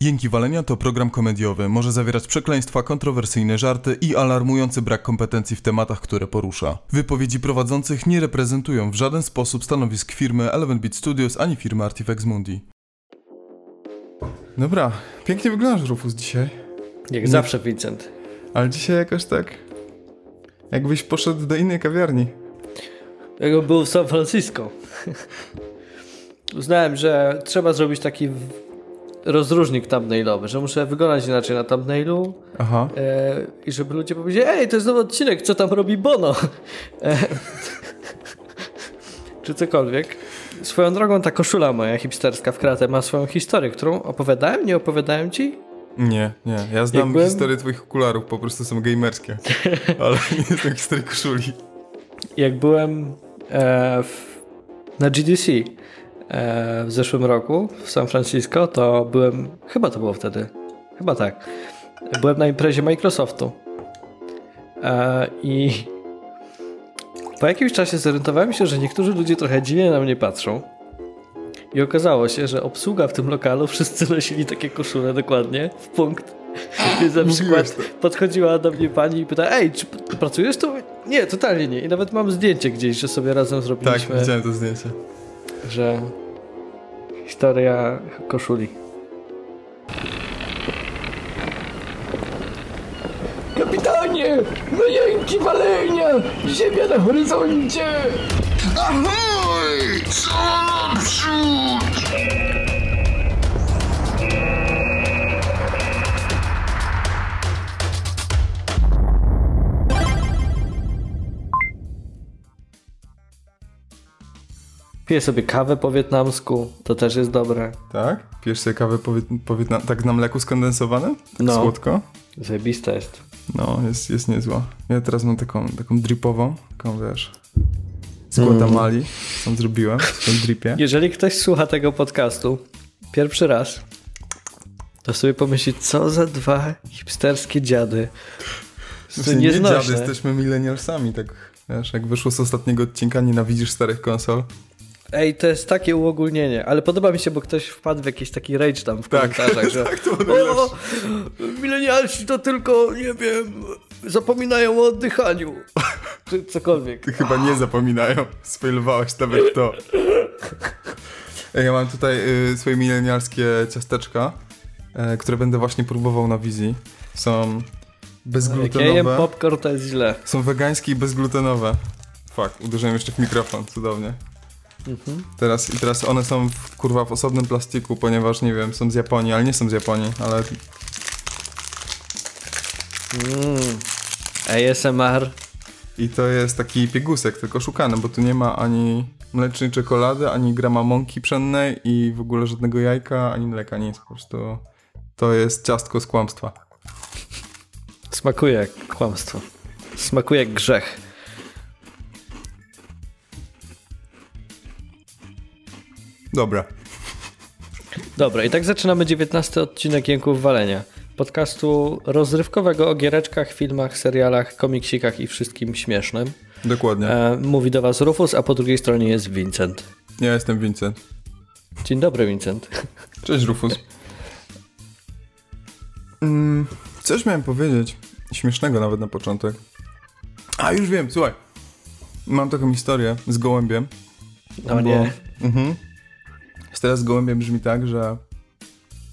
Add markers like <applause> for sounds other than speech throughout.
Jęki Walenia to program komediowy. Może zawierać przekleństwa, kontrowersyjne żarty i alarmujący brak kompetencji w tematach, które porusza. Wypowiedzi prowadzących nie reprezentują w żaden sposób stanowisk firmy Eleven Beat Studios ani firmy Artifex Mundi. Dobra, pięknie wyglądasz Rufus dzisiaj. Jak Nie- zawsze, Vincent. Ale dzisiaj jakoś tak... Jakbyś poszedł do innej kawiarni. Jak był w San Francisco. <laughs> Uznałem, że trzeba zrobić taki rozróżnik thumbnailowy, że muszę wyglądać inaczej na thumbnailu Aha. e, i żeby ludzie powiedzieli, ej, to jest nowy odcinek, co tam robi Bono? E, <laughs> czy cokolwiek. Swoją drogą ta koszula moja hipsterska w kratę ma swoją historię, którą opowiadałem, nie opowiadałem ci? Nie, nie. Ja znam byłem- historię twoich okularów, po prostu są gamerskie. <laughs> Ale nie znam historii koszuli. jak byłem e, w, na GDC w zeszłym roku w San Francisco, to byłem, chyba to było wtedy, chyba tak, byłem na imprezie Microsoftu e, i po jakimś czasie zorientowałem się, że niektórzy ludzie trochę dziwnie na mnie patrzą i okazało się, że obsługa w tym lokalu wszyscy nosili takie koszule dokładnie w punkt. <laughs> Więc na przykład podchodziła do mnie pani i pyta, ej, czy pracujesz tu? Nie, totalnie nie. I nawet mam zdjęcie gdzieś, że sobie razem Tak, zrobiliśmy, widziałem to zdjęcie. Że historia koszuli. Kapitanie! No jęki walenia! Ziemia na horyzoncie! Ahoj! Co naprzód! Piję sobie kawę po wietnamsku, to też jest dobre. Tak? Pijesz sobie kawę po, Wiet- po Wietna- tak na mleku skondensowanym? Tak No. Słodko? Zajebista jest. No, jest, jest niezła. Ja teraz mam taką, taką dripową, taką wiesz, z Guatemali. Tam zrobiłem, w tym dripie. Jeżeli ktoś słucha tego podcastu pierwszy raz, to sobie pomyśli, co za dwa hipsterskie dziady. Znaczy, nie dziady, jesteśmy millennialsami, tak wiesz, jak wyszło z ostatniego odcinka, nienawidzisz starych konsol. Ej, to jest takie uogólnienie, ale podoba mi się, bo ktoś wpadł w jakiś taki rage tam w Tak, komentarzach, że <laughs> tak, to o, milenialsi to tylko, nie wiem, zapominają o oddychaniu. Czy cokolwiek. Ty chyba nie zapominają, sfailowałeś nawet to. Ej, Ja mam tutaj y, swoje milenialskie ciasteczka, y, które będę właśnie próbował na wizji. Są Jak ja bezglutenowe. popcorn, to jest źle. Są wegańskie i bezglutenowe. Fuck, uderzyłem jeszcze w mikrofon, cudownie. Mhm. Teraz, I teraz one są w, kurwa w osobnym plastiku, ponieważ nie wiem, są z Japonii, ale nie są z Japonii, ale Mm. ASMR. i to jest taki piegusek, tylko szukany, bo tu nie ma ani mlecznej czekolady, ani grama mąki pszennej i w ogóle żadnego jajka, ani mleka, nic, po prostu to jest ciastko z kłamstwa. Smakuje jak kłamstwo. Smakuje jak grzech. Dobra. Dobra, i tak zaczynamy 19 odcinek Jęków Walenia. Podcastu rozrywkowego o giereczkach, filmach, serialach, komiksikach i wszystkim śmiesznym. Dokładnie. E, mówi do Was Rufus, a po drugiej stronie jest Vincent. Ja jestem Vincent. Dzień dobry, Vincent. Cześć Rufus. Mm, coś miałem powiedzieć. Śmiesznego nawet na początek. A, już wiem, słuchaj. Mam taką historię z gołębiem. No Bo- nie. Mhm. Teraz z gołębiem brzmi tak, że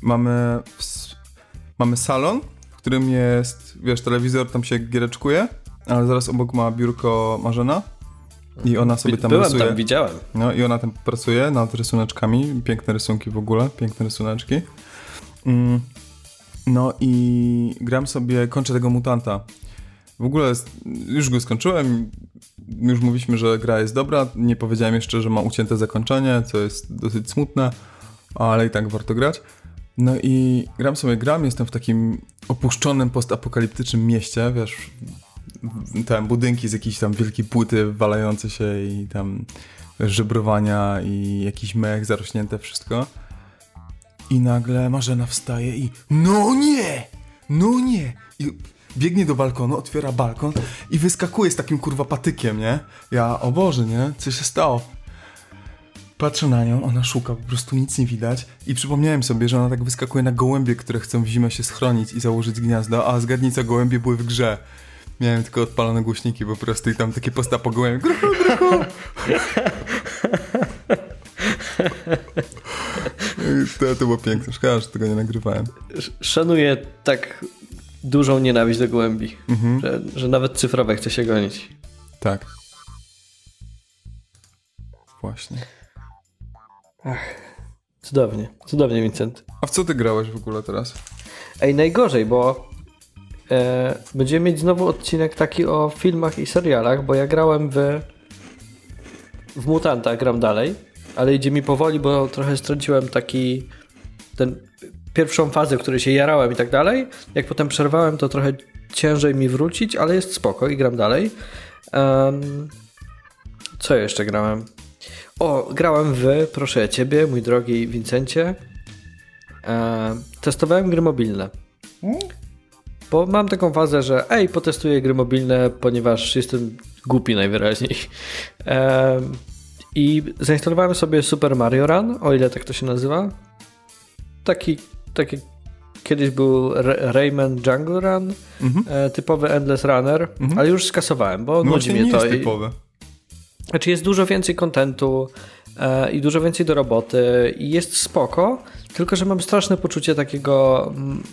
mamy, ws- mamy salon, w którym jest, wiesz, telewizor, tam się giereczkuje, ale zaraz obok ma biurko Marzena i ona sobie tam Byłem rysuje. tam, widziałem. No i ona tam pracuje nad rysuneczkami, piękne rysunki w ogóle, piękne rysuneczki. Mm. No i gram sobie, kończę tego mutanta. W ogóle już go skończyłem, już mówiliśmy, że gra jest dobra, nie powiedziałem jeszcze, że ma ucięte zakończenie, co jest dosyć smutne, ale i tak warto grać. No i gram sobie, gram, jestem w takim opuszczonym, postapokaliptycznym mieście, wiesz, tam budynki z jakiejś tam wielkiej płyty walające się i tam żebrowania i jakiś mech zarośnięte wszystko. I nagle Marzena wstaje i no nie! No nie! I biegnie do balkonu, otwiera balkon i wyskakuje z takim kurwa patykiem, nie? Ja, o Boże, nie? Co się stało? Patrzę na nią, ona szuka, po prostu nic nie widać i przypomniałem sobie, że ona tak wyskakuje na gołębie, które chcą w zimę się schronić i założyć gniazdo, a zgadnij co, gołębie były w grze. Miałem tylko odpalone głośniki po prostu i tam takie posta po gołębie. Gruchu, gruchu. <laughs> to, to było piękne, szkoda, że tego nie nagrywałem. Szanuję tak dużą nienawiść do gołębi, mhm. że, że nawet cyfrowe chce się gonić. Tak. Właśnie. Ach, cudownie, cudownie, Vincent. A w co ty grałeś w ogóle teraz? Ej, najgorzej, bo e, będziemy mieć znowu odcinek taki o filmach i serialach, bo ja grałem w w Mutanta, gram dalej, ale idzie mi powoli, bo trochę straciłem taki ten pierwszą fazę, w której się jarałem i tak dalej. Jak potem przerwałem, to trochę ciężej mi wrócić, ale jest spoko i gram dalej. Um, co jeszcze grałem? O, grałem w, proszę ciebie, mój drogi Vincencie. E, testowałem gry mobilne. Bo mam taką fazę, że ej, potestuję gry mobilne, ponieważ jestem głupi najwyraźniej. E, I zainstalowałem sobie Super Mario Run, o ile tak to się nazywa. Taki, taki kiedyś był Rayman Jungle Run, mhm. e, typowy Endless Runner, mhm. ale już skasowałem, bo no nudzi mnie to. Jest typowe. Znaczy jest dużo więcej kontentu e, i dużo więcej do roboty i jest spoko, tylko że mam straszne poczucie takiego mm,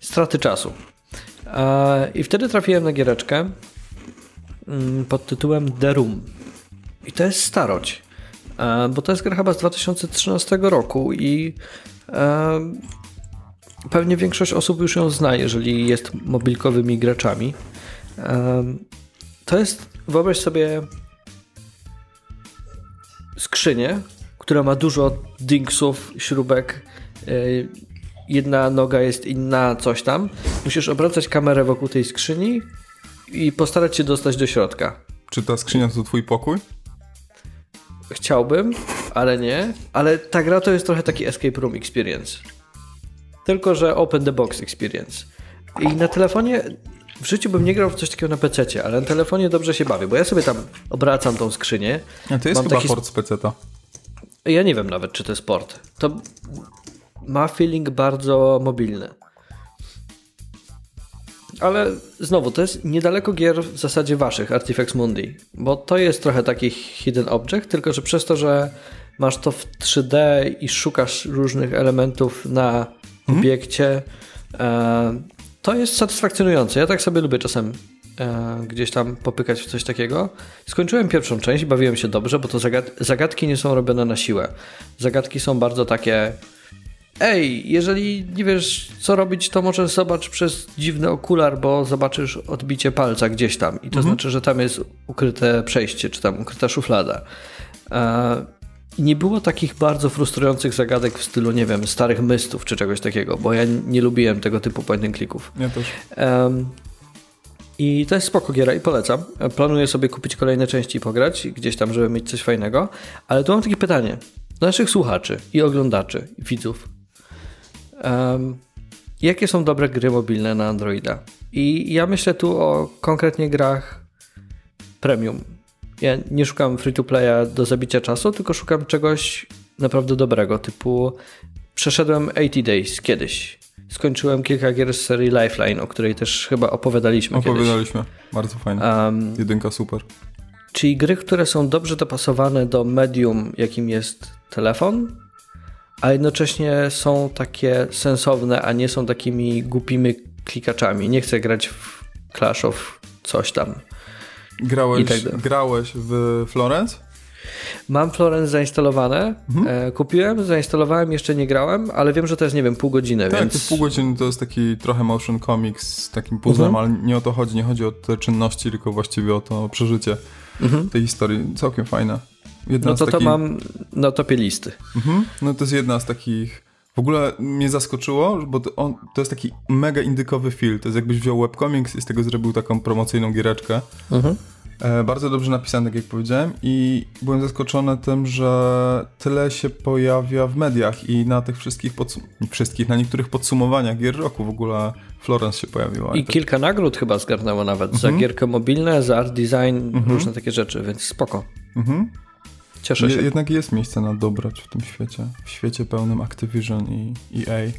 straty czasu. E, I wtedy trafiłem na giereczkę mm, pod tytułem The Room. I to jest starość, e, bo to jest gra chyba z 2013 roku i pewnie większość osób już ją zna, jeżeli jest mobilkowymi graczami. To jest, wyobraź sobie skrzynię, która ma dużo dinksów, śrubek. E, jedna noga jest inna, coś tam. Musisz obracać kamerę wokół tej skrzyni i postarać się dostać do środka. Czy ta skrzynia to twój pokój? Chciałbym, ale nie. Ale ta gra to jest trochę taki escape room experience. Tylko, że open the box experience. I na telefonie w życiu bym nie grał w coś takiego na PC, ale na telefonie dobrze się bawię, bo ja sobie tam obracam tą skrzynię. A to jest Mam chyba taki... port z PC. -ta. Ja nie wiem nawet, czy to jest port. To ma feeling bardzo mobilny. Ale znowu, to jest niedaleko gier w zasadzie waszych, Artifacts Mundi, bo to jest trochę taki hidden object, tylko że przez to, że masz to w 3D i szukasz różnych elementów na mhm. obiekcie, e, to jest satysfakcjonujące. Ja tak sobie lubię czasem e, gdzieś tam popykać w coś takiego. Skończyłem pierwszą część, bawiłem się dobrze, bo to zagad zagadki nie są robione na siłę. Zagadki są bardzo takie ej, jeżeli nie wiesz co robić, to może zobacz przez dziwny okular, bo zobaczysz odbicie palca gdzieś tam i to mhm. znaczy, że tam jest ukryte przejście, czy tam ukryta szuflada. Nie było takich bardzo frustrujących zagadek w stylu, nie wiem, starych mystów czy czegoś takiego, bo ja nie lubiłem tego typu point and clicków. Ja też. Um, I to jest spoko giera i polecam. Planuję sobie kupić kolejne części i pograć gdzieś tam, żeby mieć coś fajnego. Ale tu mam takie pytanie do naszych słuchaczy i oglądaczy, i widzów. Um, jakie są dobre gry mobilne na Androida? I ja myślę tu o konkretnie grach premium ja nie szukam free-to-playa do zabicia czasu, tylko szukam czegoś naprawdę dobrego, typu przeszedłem 80 Days kiedyś. Skończyłem kilka gier z serii Lifeline, o której też chyba opowiadaliśmy Opowiadaliśmy, kiedyś. bardzo fajnie. Um, Jedynka super. Czyli gry, które są dobrze dopasowane do medium, jakim jest telefon, a jednocześnie są takie sensowne, a nie są takimi głupimi klikaczami. Nie chcę grać w Clash of coś tam. Grałeś, tak grałeś w Florence? Mam Florence zainstalowane. Mhm. E, kupiłem, zainstalowałem, jeszcze nie grałem, ale wiem, że to jest, nie wiem, pół godziny, tak, więc... pół godziny to jest taki trochę motion comics z takim puzzlem, mhm. ale nie o to chodzi, nie chodzi o te czynności, tylko właściwie o to przeżycie mhm. tej historii. Całkiem fajne. Jedna no to takich... to mam na topie listy. Mhm. No to jest jedna z takich w ogóle mnie zaskoczyło, bo to, on, to jest taki mega indykowy film. To jest jakbyś wziął webcomics i z tego zrobił taką promocyjną giereczkę. Mhm. E, bardzo dobrze napisany, tak jak powiedziałem, i byłem zaskoczony tym, że tyle się pojawia w mediach i na tych wszystkich, wszystkich na niektórych podsumowaniach gier roku w ogóle Florence się pojawiła. I, kilka nagród chyba zgarnęło nawet mhm. za gierkę mobilne, za art design, mhm. różne takie rzeczy, więc spoko. Mhm. Cieszę się. Jednak jest miejsce na dobroć w tym świecie. W świecie pełnym Activision i EA.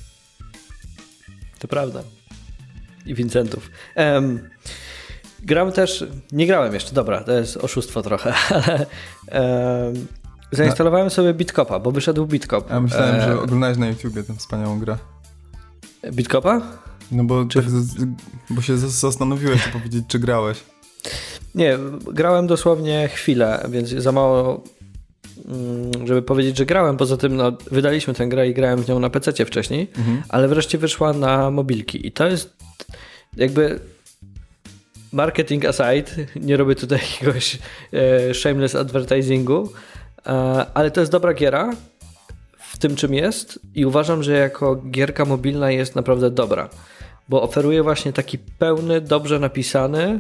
To prawda. I Vincentów. Um, gram też, nie grałem jeszcze, dobra, to jest oszustwo trochę, <laughs> ale um, zainstalowałem sobie Bitcopa, bo wyszedł Bitcop. Ja myślałem, e... że oglądałeś na YouTubie tę wspaniałą grę. Bitcopa? No bo, czy... tak, bo się zastanowiłeś, powiedzieć, czy grałeś. Nie, grałem dosłownie chwilę, więc za mało, żeby powiedzieć, że grałem. Poza tym no, wydaliśmy tę grę i grałem w nią na PC wcześniej, mhm. ale wreszcie wyszła na mobilki. I to jest jakby marketing aside, <laughs> nie robię tutaj <laughs> jakiegoś e, shameless advertisingu, e, ale to jest dobra giera w tym, czym jest i uważam, że jako gierka mobilna jest naprawdę dobra, bo oferuje właśnie taki pełny, dobrze napisany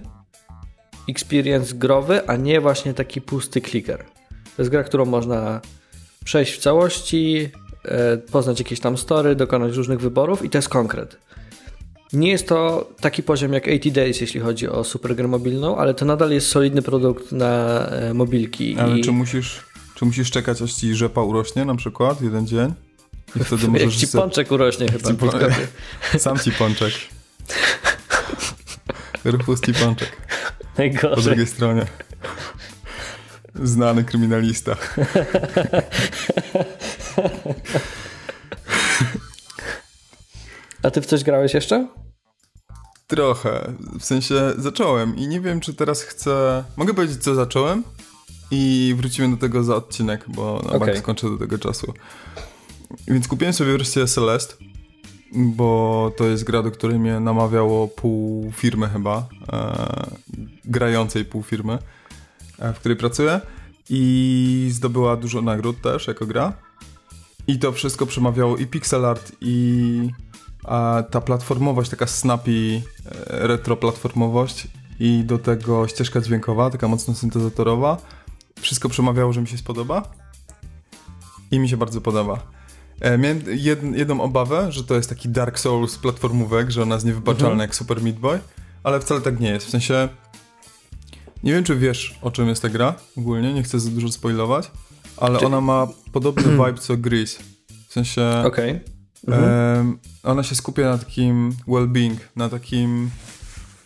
experience growy, a nie właśnie taki pusty clicker. To jest gra, którą można przejść w całości, e, poznać jakieś tam story, dokonać różnych wyborów i to jest konkret. Nie jest to taki poziom jak 80 Days, jeśli chodzi o supergrę mobilną, ale to nadal jest solidny produkt na e, mobilki. Ale i... czy, musisz, czy musisz czekać, aż ci rzepa urośnie na przykład jeden dzień? I wtedy <laughs> możesz... Jak ci pączek urośnie chyba. Ci po... Sam ci pączek. <laughs> Rufus pączek. Najgorzej. Po drugiej stronie. Znany kryminalista. A ty w coś grałeś jeszcze? Trochę. W sensie zacząłem i nie wiem, czy teraz chcę. Mogę powiedzieć, co zacząłem? I wrócimy do tego za odcinek, bo na okay. bank skończę do tego czasu. Więc kupiłem sobie wreszcie Celeste, bo to jest gra, do której mnie namawiało pół firmy chyba, e, grającej pół firmy, w której pracuję i zdobyła dużo nagród też jako gra. I to wszystko przemawiało i pixel art, i a ta platformowość, taka snappy e, retro platformowość i do tego ścieżka dźwiękowa, taka mocno syntezatorowa. Wszystko przemawiało, że mi się spodoba i mi się bardzo podoba. E, miałem jed, jedną obawę, że to jest taki Dark Souls platformówek, że ona jest niewybaczalna mhm. jak Super Meat Boy, ale wcale tak nie jest. W sensie nie wiem, czy wiesz, o czym jest ta gra ogólnie, nie chcę za dużo spoilować, ale czy... ona ma podobny vibe co Grease. W sensie... Okej. Okay. Mhm. ona się skupia na takim well-being, na takim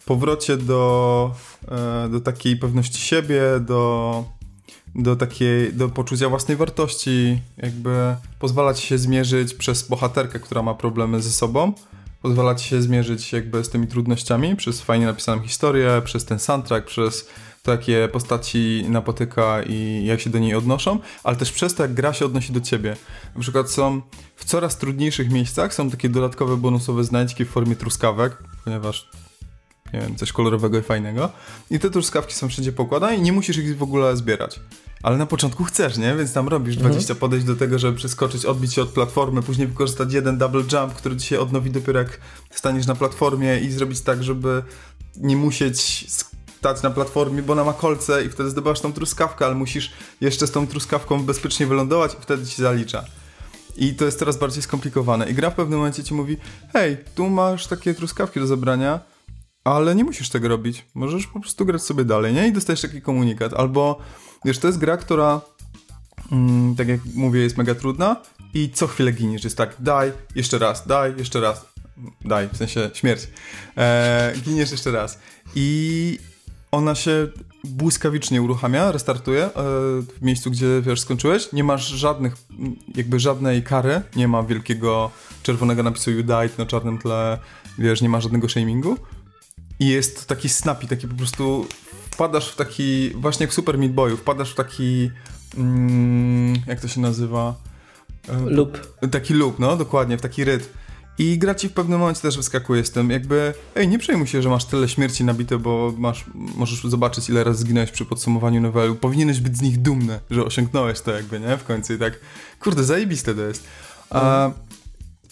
powrocie do, e, do takiej pewności siebie, do, do takiej, do poczucia własnej wartości, jakby pozwala ci się zmierzyć przez bohaterkę, która ma problemy ze sobą, pozwala ci się zmierzyć jakby z tymi trudnościami przez fajnie napisaną historię, przez ten soundtrack, przez takie postaci napotyka i jak się do niej odnoszą, ale też przez to, jak gra się odnosi do ciebie. Na przykład są w coraz trudniejszych miejscach są takie dodatkowe bonusowe znajdźki w formie truskawek, ponieważ nie wiem, coś kolorowego i fajnego. I te truskawki są wszędzie pokładane i nie musisz ich w ogóle zbierać. Ale na początku chcesz, nie? Więc tam robisz 20 mhm. podejść do tego, żeby przeskoczyć, odbić się od platformy, później wykorzystać jeden double jump, który ci się odnowi dopiero jak staniesz na platformie i zrobić tak, żeby nie musieć stać na platformie, bo ona ma kolce i wtedy zdobywasz tą truskawkę, ale musisz jeszcze z tą truskawką bezpiecznie wylądować i wtedy ci zalicza. I to jest coraz bardziej skomplikowane. I gra w pewnym momencie ci mówi, hej, tu masz takie truskawki do zabrania, ale nie musisz tego robić. Możesz po prostu grać sobie dalej, nie? I dostajesz taki komunikat. Albo, wiesz, to jest gra, która, mm, tak jak mówię, jest mega trudna i co chwilę giniesz. Jest tak, daj, jeszcze raz, daj, jeszcze raz. Daj, w sensie śmierć. Eee, giniesz jeszcze raz. I ona się błyskawicznie uruchamia, restartuje e, w miejscu, gdzie wiesz, skończyłeś. Nie masz żadnych, jakby żadnej kary, nie ma wielkiego czerwonego napisu you died na czarnym tle, wiesz, nie ma żadnego shamingu. I jest taki snappy, taki po prostu wpadasz w taki, właśnie jak w Super Meat Boyu, wpadasz w taki, mm, jak to się nazywa? E, loop. Taki loop, no, dokładnie, w taki rytm i gra ci w pewnym momencie też wyskakuje z tym, jakby, ej, nie przejmuj się, że masz tyle śmierci nabite, bo masz, możesz zobaczyć, ile razy zginąłeś przy podsumowaniu nowelu. Powinieneś być z nich dumny, że osiągnąłeś to jakby, nie? W końcu i tak, kurde, zajebiste to jest. A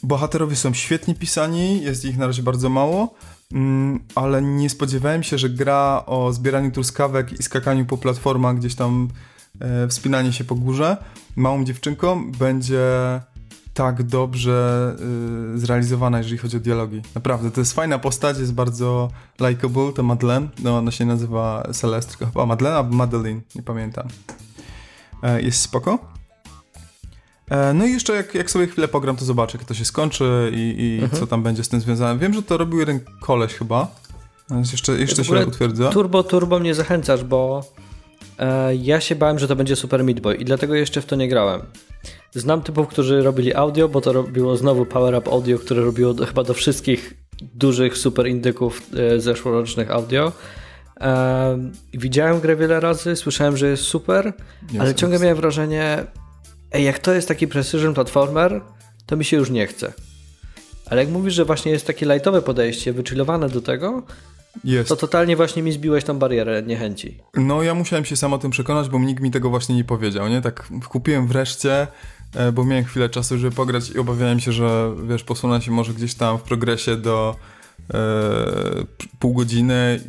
bohaterowie są świetnie pisani, jest ich na razie bardzo mało, ale nie spodziewałem się, że gra o zbieraniu truskawek i skakaniu po platformach, gdzieś tam e, wspinanie się po górze, małą dziewczynką, będzie tak dobrze y, zrealizowana, jeżeli chodzi o dialogi. Naprawdę, to jest fajna postać, jest bardzo likable, to Madeleine, no ona się nazywa Celeste, chyba Madeleine albo Madeline, nie pamiętam. E, jest spoko. E, no i jeszcze jak, jak sobie chwilę pogram, to zobaczę, jak to się skończy i, i mhm. co tam będzie z tym związane. Wiem, że to robił jeden koleś chyba. Jeszcze, jeszcze się utwierdza. Turbo, turbo mnie zachęcasz, bo e, ja się bałem, że to będzie Super Meat Boy i dlatego jeszcze w to nie grałem. Znam typów, którzy robili audio, bo to robiło znowu Power Up Audio, które robiło do, chyba do wszystkich dużych super indyków e, zeszłorocznych audio. E, widziałem grę wiele razy, słyszałem, że jest super, ale ciągle miałem wrażenie, ej, jak to jest taki precision platformer, to mi się już nie chce. Ale jak mówisz, że właśnie jest takie lightowe podejście, wychillowane do tego, jest. to totalnie właśnie mi zbiłeś tą barierę niechęci. No ja musiałem się sam o tym przekonać, bo nikt mi tego właśnie nie powiedział, nie? Tak kupiłem wreszcie, e, bo miałem chwilę czasu, żeby pograć i obawiałem się, że wiesz, posunę się może gdzieś tam w progresie do e, pół godziny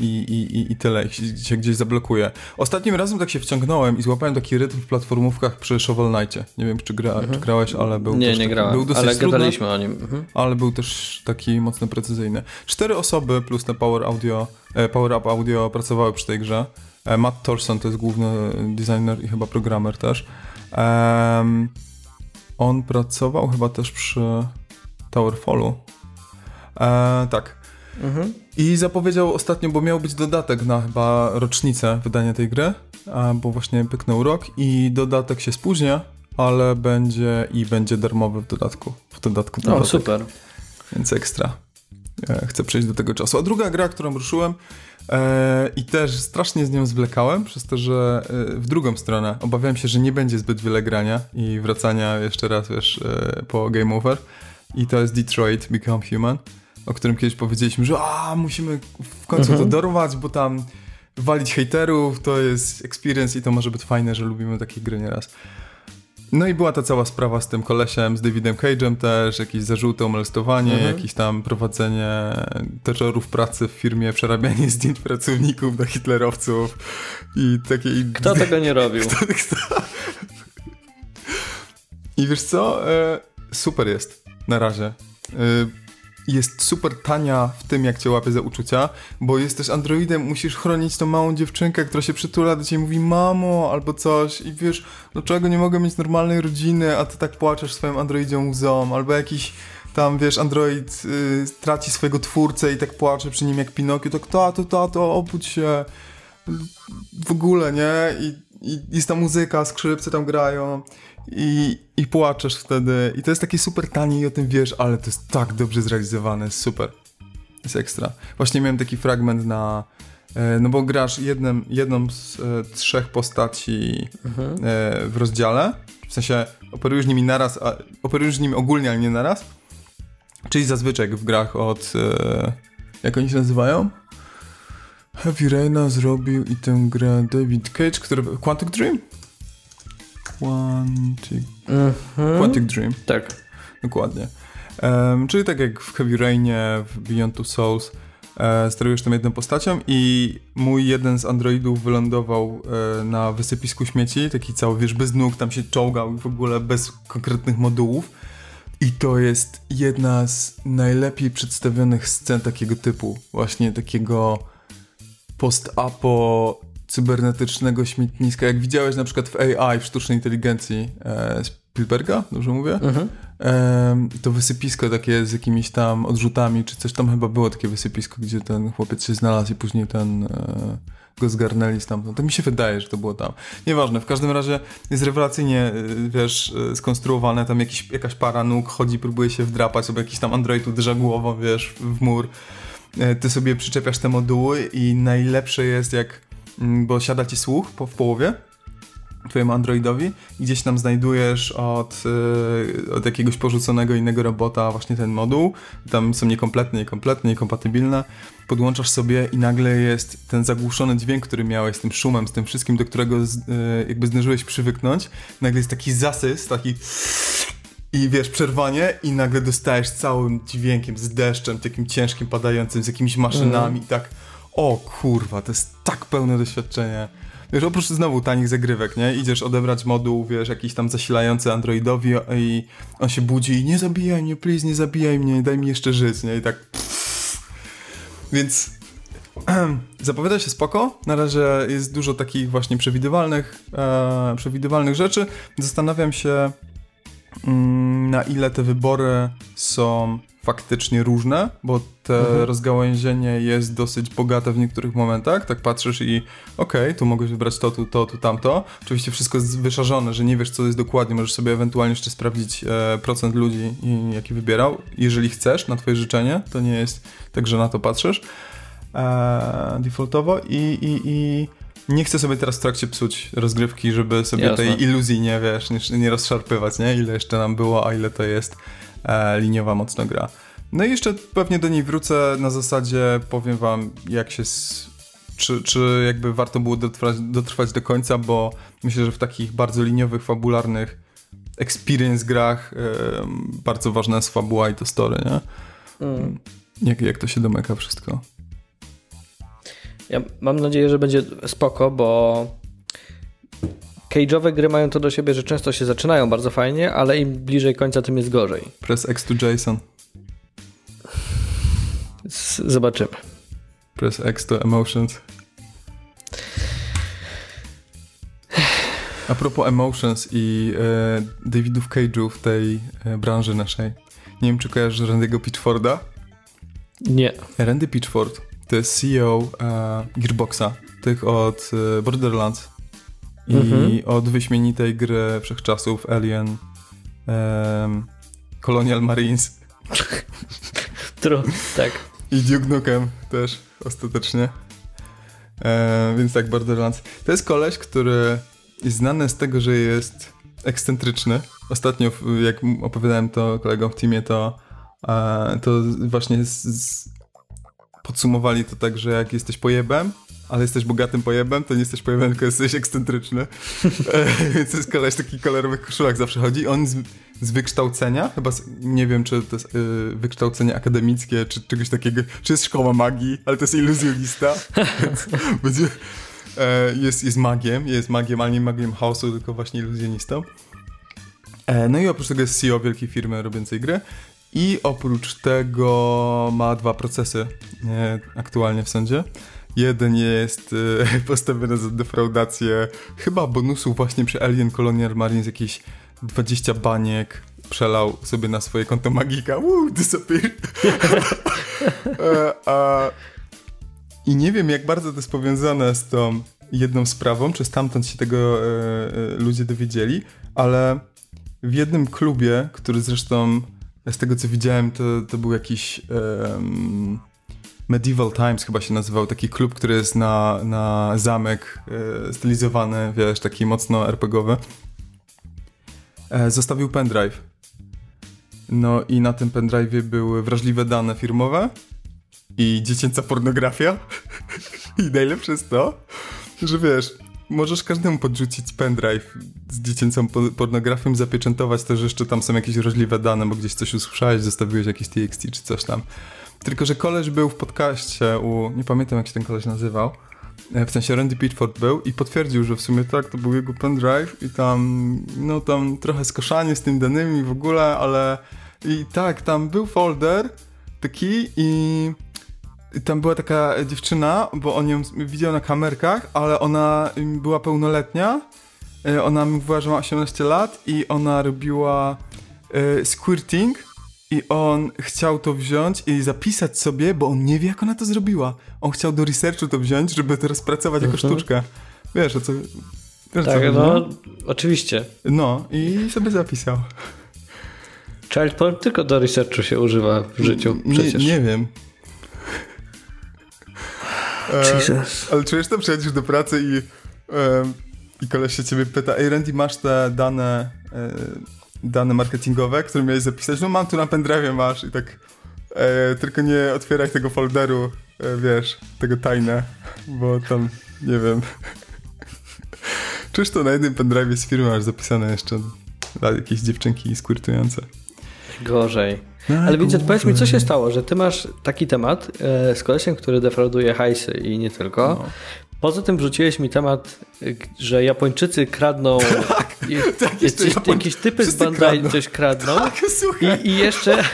i, i, i tyle, i się gdzieś zablokuje. Ostatnim razem tak się wciągnąłem i złapałem taki rytm w platformówkach przy Shovel Knightie. Nie wiem, czy, gra, mhm. czy grałeś, ale był Nie, nie taki, grałem, był dosyć ale trudny, gadaliśmy o nim. Mhm. Ale był też taki mocno precyzyjny. Cztery osoby plus te Power Audio, e, Power Up Audio pracowały przy tej grze. E, Matt Thorson to jest główny designer i chyba programer też. Um, on pracował chyba też przy Towerfallu. E, tak. Mhm. I zapowiedział ostatnio, bo miał być dodatek na chyba rocznicę wydania tej gry, bo właśnie pyknął rok i dodatek się spóźnia, ale będzie i będzie darmowy w dodatku. W dodatku dodatek. O, super. Więc ekstra. E, chcę przejść do tego czasu. A druga gra, którą ruszyłem e, i też strasznie z nią zwlekałem, przez to, że e, w drugą stronę obawiałem się, że nie będzie zbyt wiele grania i wracania jeszcze raz, wiesz, e, po Game Over. I to jest Detroit Become Human o którym kiedyś powiedzieliśmy, że a, musimy w końcu mhm. to dorwać, bo tam walić haterów to jest experience i to może być fajne, że lubimy takie gry nieraz. No i była ta cała sprawa z tym kolesiem, z Davidem Cage'em też, jakieś zarzuty o molestowanie, mhm. jakieś tam prowadzenie terrorów pracy w firmie, przerabianie zdjęć pracowników do hitlerowców i takie... Kto tego nie robił? <laughs> Kto, kto... I wiesz co? E, super jest na razie. Jest super tania w tym, jak cię łapie za uczucia, bo jesteś androidem, musisz chronić tą małą dziewczynkę, która się przytula do ciebie i mówi mamo albo coś. I wiesz, dlaczego nie mogę mieć normalnej rodziny, a ty tak płaczesz swoim androidziom łzą, albo jakiś tam, wiesz, android y, traci swojego twórcę i tak płacze przy nim jak Pinokio, to tato, tato, obudź się. W ogóle, nie? I, i jest ta muzyka, skrzypce tam grają i, i płaczesz wtedy. I to jest takie super tanie i o tym wiesz, ale to jest tak dobrze zrealizowane, super. Jest ekstra. Właśnie miałem taki fragment na... E, no bo grasz jednym, jedną z e, trzech postaci mhm. e, w rozdziale. W sensie operujesz nimi naraz, a, operujesz nimi ogólnie, ale nie naraz. Czyli zazwyczaj w grach od... Jak oni się nazywają? Heavy Raina zrobił i tę grę David Cage, który... Quantic Dream? Quantic, mhm. Quantic Dream. Tak. Dokładnie. Um, czyli tak jak w Heavy Rainie, w Beyond Two Souls, e, sterujesz tą jedną postacią i mój jeden z androidów wylądował e, na wysypisku śmieci, taki cały, wiesz, bez nóg, tam się czołgał w ogóle bez konkretnych modułów. I to jest jedna z najlepiej przedstawionych scen takiego typu, właśnie takiego post-apo cybernetycznego śmietniska. Jak widziałeś na przykład w AI, w sztucznej inteligencji e, Spielberga, dobrze mówię? Mhm. E, to wysypisko takie z jakimiś tam odrzutami, czy coś tam chyba było takie wysypisko, gdzie ten chłopiec się znalazł i później ten e, go zgarnęli stamtąd. To mi się wydaje, że to było tam. Nieważne, w każdym razie jest rewelacyjnie, e, wiesz, e, skonstruowane, tam jakiś, jakaś para nóg chodzi, próbuje się wdrapać, sobie jakiś tam android uderza głową, wiesz, w mur. E, ty sobie przyczepiasz te moduły i najlepsze jest jak bo siada ci słuch po, w połowie twojemu androidowi i gdzieś tam znajdujesz od, yy, od jakiegoś porzuconego innego robota właśnie ten moduł, tam są niekompletne, niekompletne, niekompatybilne, podłączasz sobie i nagle jest ten zagłuszony dźwięk, który miałeś z tym szumem, z tym wszystkim, do którego z, yy, jakby zdążyłeś przywyknąć, nagle jest taki zasys, taki i wiesz, przerwanie i nagle dostajesz całym dźwiękiem z deszczem, takim ciężkim, padającym, z jakimiś maszynami mm. i tak o kurwa, to jest tak pełne doświadczenie. Wiesz, oprócz znowu tanich zagrywek, nie? Idziesz odebrać moduł, wiesz, jakiś tam zasilający Androidowi i on się budzi i nie zabijaj mnie, please, nie zabijaj mnie, daj mi jeszcze żyć, nie? I tak... Więc <clears throat> zapowiada się spoko. Na razie jest dużo takich właśnie przewidywalnych, e, przewidywalnych rzeczy. Zastanawiam się, mm, na ile te wybory są faktycznie różne, bo te mhm. rozgałęzienie jest dosyć bogate w niektórych momentach. Tak patrzysz i okej, okay, tu mogę wybrać to, tu, to, tu, tamto. Oczywiście wszystko jest wyszarzone, że nie wiesz, co jest dokładnie. Możesz sobie ewentualnie jeszcze sprawdzić e, procent ludzi, jaki wybierał. Jeżeli chcesz, na twoje życzenie, to nie jest tak, że na to patrzysz e, defaultowo i, i, i nie chcę sobie teraz w trakcie psuć rozgrywki, żeby sobie Jasne. tej iluzji nie, wiesz, nie, nie rozszarpywać, nie? Ile jeszcze nam było, a ile to jest liniowa mocno gra. No i jeszcze pewnie do niej wrócę na zasadzie, powiem wam, jak się... Czy, czy jakby warto było dotrwać, dotrwać do końca, bo myślę, że w takich bardzo liniowych, fabularnych experience grach e, bardzo ważna jest fabuła i to story, nie? Mm. Jak, jak to się domyka wszystko. Ja mam nadzieję, że będzie spoko, bo cage'owe gry mają to do siebie, że często się zaczynają bardzo fajnie, ale im bliżej końca, tym jest gorzej. Press X to Jason. Z zobaczymy. Press X to Emotions. A propos Emotions i e, Davidów Cage'ów w tej e, branży naszej. Nie wiem, czy kojarzysz Randy'ego Pitchforda? Nie. Randy Pitchford to jest CEO e, Gearboxa, tych od e, Borderlands i mhm. od wyśmienitej gry wszechczasów Alien e, Colonial Marines. <laughs> True, tak. I Duke Nukem też ostatecznie. E, więc tak, Borderlands. To jest koleś, który jest znany z tego, że jest ekscentryczny. Ostatnio, jak opowiadałem to kolegom w teamie, to, e, to właśnie z, z, podsumowali to tak, że jak jesteś pojebem, ale jesteś bogatym pojebem, to nie jesteś pojebem, tylko jesteś ekscentryczny. <laughs> E, więc jest koleś taki kolorowych koszulach zawsze chodzi. On z, z wykształcenia, chyba z, nie wiem, czy to jest y, wykształcenie akademickie, czy czegoś takiego, czy jest szkoła magii, ale to jest iluzjonista. <laughs> więc będzie, e, jest, jest magiem, jest magiem, ale nie magiem chaosu, tylko właśnie iluzjonistą. E, no i oprócz tego jest CEO wielkiej firmy robiącej gry. I oprócz tego ma dwa procesy e, aktualnie w sądzie. Jeden jest e, <laughs> postawiony za defraudację chyba bonusów właśnie przy Alien Colonial Marines jakieś 20 baniek przelał sobie na swoje konto magika. Uuu, disappear. <laughs> e, a, I nie wiem, jak bardzo to jest powiązane z tą jedną sprawą, czy stamtąd się tego e, e ludzie dowiedzieli, ale w jednym klubie, który zresztą z tego co widziałem, to, to był jakiś um, Medieval Times chyba się nazywał, taki klub, który jest na, na zamek e, stylizowany, wiesz, taki mocno RPGowy. E, zostawił pendrive. No i na tym pendrive'ie były wrażliwe dane firmowe i dziecięca pornografia. <laughs> I najlepsze jest to, że wiesz, możesz każdemu podrzucić pendrive z dziecięcą pornografią, zapieczętować też, że jeszcze tam są jakieś wrażliwe dane, bo gdzieś coś usłyszałeś, zostawiłeś jakieś TXT czy coś tam. Tylko, że koleś był w podcaście u, nie pamiętam jak się ten koleś nazywał, e, w sensie Randy Pitchford był i potwierdził, że w sumie tak, to był jego pendrive i tam, no tam trochę skoszanie z tymi danymi w ogóle, ale i tak, tam był folder taki i tam była taka dziewczyna, bo on ją widział na kamerkach, ale ona była pełnoletnia. E, ona mówiła, że ma 18 lat i ona robiła e, squirting i on chciał to wziąć i zapisać sobie, bo on nie wie, jak ona to zrobiła. On chciał do researchu to wziąć, żeby to rozpracować jako mhm. sztuczkę. Wiesz, o co... Wiesz, tak, co, no, no, oczywiście. No, i sobie zapisał. Child porn tylko do researchu się używa w życiu przecież. Nie, nie wiem. Jesus. E, ale czujesz to, przychodzisz do pracy i, e, i koleś się ciebie pyta, ej Randy, masz te dane, e, dane marketingowe, które miałeś zapisać? No mam tu na pendrive masz i tak e, tylko nie otwieraj tego folderu, e, wiesz, tego tajne, bo tam, nie wiem. <laughs> Czujesz to na jednym pendrive z firmy masz zapisane jeszcze dla jakieś dziewczynki squirtujące. Gorzej. No, Ale widzę, powiedz mi, co się stało, że ty masz taki temat e, z kolesiem, który defrauduje hajsy i nie tylko. No. Poza tym wrzuciłeś mi temat, y, że Japończycy kradną. <laughs> Tak, i, tak, jeszcze jakieś, Japoń- jakieś typy z Bandai kradną. coś kradną. Tak, słuchaj. I, I jeszcze.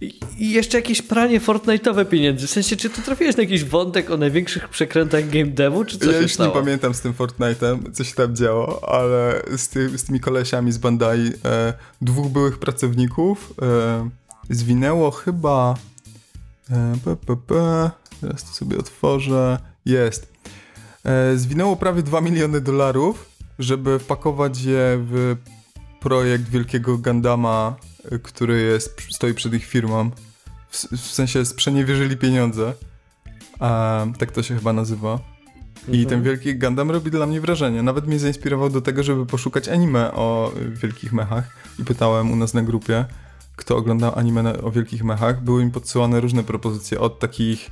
I, I jeszcze jakieś pranie Fortnite'owe pieniędzy. W sensie, czy ty trafiłeś na jakiś wątek o największych przekrętach game devu, czy co Ja już nie stało? pamiętam z tym Fortnite'em, co się tam działo, ale z, ty, z tymi kolesiami z Bandai e, dwóch byłych pracowników e, zwinęło chyba e, p, p, p, teraz to sobie otworzę, jest zwinęło prawie 2 miliony dolarów, żeby wpakować je w projekt wielkiego Gandama, e, który jest, stoi przed ich firmą. W, w sensie sprzeniewierzyli pieniądze. A, tak to się chyba nazywa. I ten wielki Gundam robi dla mnie wrażenie. Nawet mnie zainspirował do tego, żeby poszukać anime o wielkich mechach. I pytałem u nas na grupie, kto oglądał anime o wielkich mechach. Były mi podsyłane różne propozycje od takich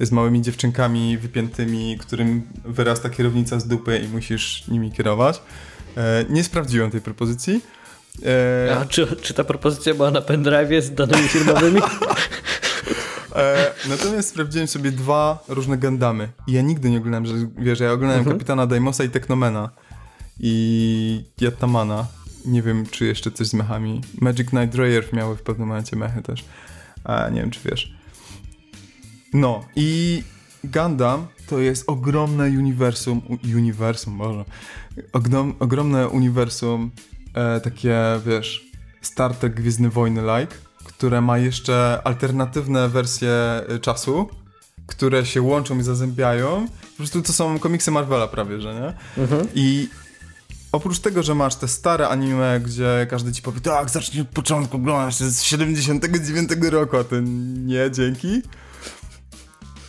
z małymi dziewczynkami wypiętymi, którym wyrasta kierownica z dupy i musisz nimi kierować. E, nie sprawdziłem tej propozycji. E, A czy, czy ta propozycja była na pendrive z danymi firmowymi? <laughs> E, natomiast sprawdziłem sobie dwa różne Gundamy. I ja nigdy nie oglądałem, że wiesz, ja oglądałem Mhm. Kapitana Daimosa i Technomena. I Yatamana. Nie wiem, czy jeszcze coś z mechami. Magic Knight Rayer miały w pewnym momencie mechy też. A nie wiem, czy wiesz. No i Gundam to jest ogromne uniwersum, uniwersum, może, ogrom, ogromne uniwersum, e, takie, wiesz, Star Trek Gwiezdne Wojny-like, które ma jeszcze alternatywne wersje y, czasu, które się łączą i zazębiają. Po prostu to są komiksy Marvela prawie, że nie? I oprócz tego, że masz te stare anime, gdzie każdy ci powie, tak, zacznij od początku, oglądasz, z 79 roku, a ty nie, dzięki.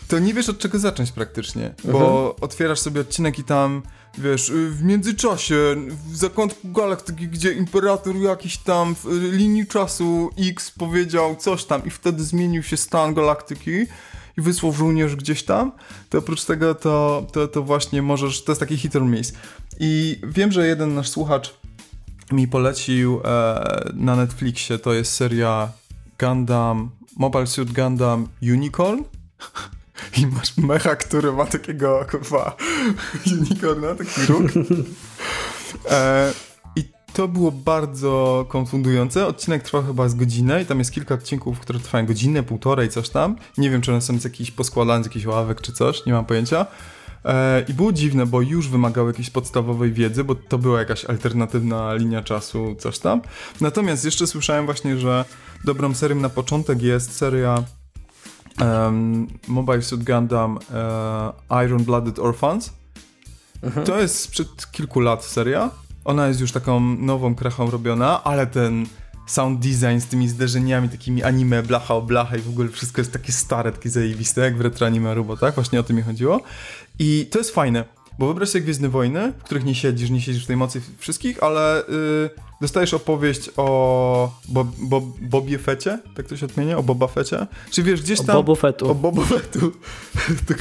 To nie wiesz od czego zacząć praktycznie, bo otwierasz sobie odcinek i tam, wiesz, w międzyczasie, w zakątku galaktyki, gdzie imperator jakiś tam w linii czasu X powiedział coś tam i wtedy zmienił się stan galaktyki i wysłał żołnierz gdzieś tam, to oprócz tego to, to, to właśnie możesz, to jest taki hit or miss. I wiem, że jeden nasz słuchacz mi polecił e, na Netflixie, to jest seria Gundam, Mobile Suit Gundam Unicorn. <laughs> I masz mecha, który ma takiego chyba <laughs> unicorna, taki róg. E, I to było bardzo konfundujące. Odcinek trwał chyba z godzinę i tam jest kilka odcinków, które trwają godzinę, półtorej, coś tam. Nie wiem, czy one są z jakichś poskładane z jakichś ławek czy coś, nie mam pojęcia. E, I było dziwne, bo już wymagały jakiejś podstawowej wiedzy, bo to była jakaś alternatywna linia czasu, coś tam. Natomiast jeszcze słyszałem właśnie, że dobrą serią na początek jest seria um, Mobile Suit Gundam e, Iron Blooded Orphans. To jest sprzed kilku lat seria. Ona jest już taką nową krechą robiona, ale ten sound design z tymi zderzeniami, takimi anime, blacha o blachę i w ogóle wszystko jest takie stare, takie zajebiste, jak w retro anime robotach. Właśnie o tym mi chodziło. I to jest fajne, bo wyobraź sobie Gwiezdne Wojny, w których nie siedzisz, nie siedzisz w tej mocy wszystkich, ale y, dostajesz opowieść o Bo, Bo, Bobie Fecie, tak to się odmienia? O Boba Fecie? Czy wiesz, gdzieś O tam... Bobu Fettu. O Bobo Fettu. <laughs> tak,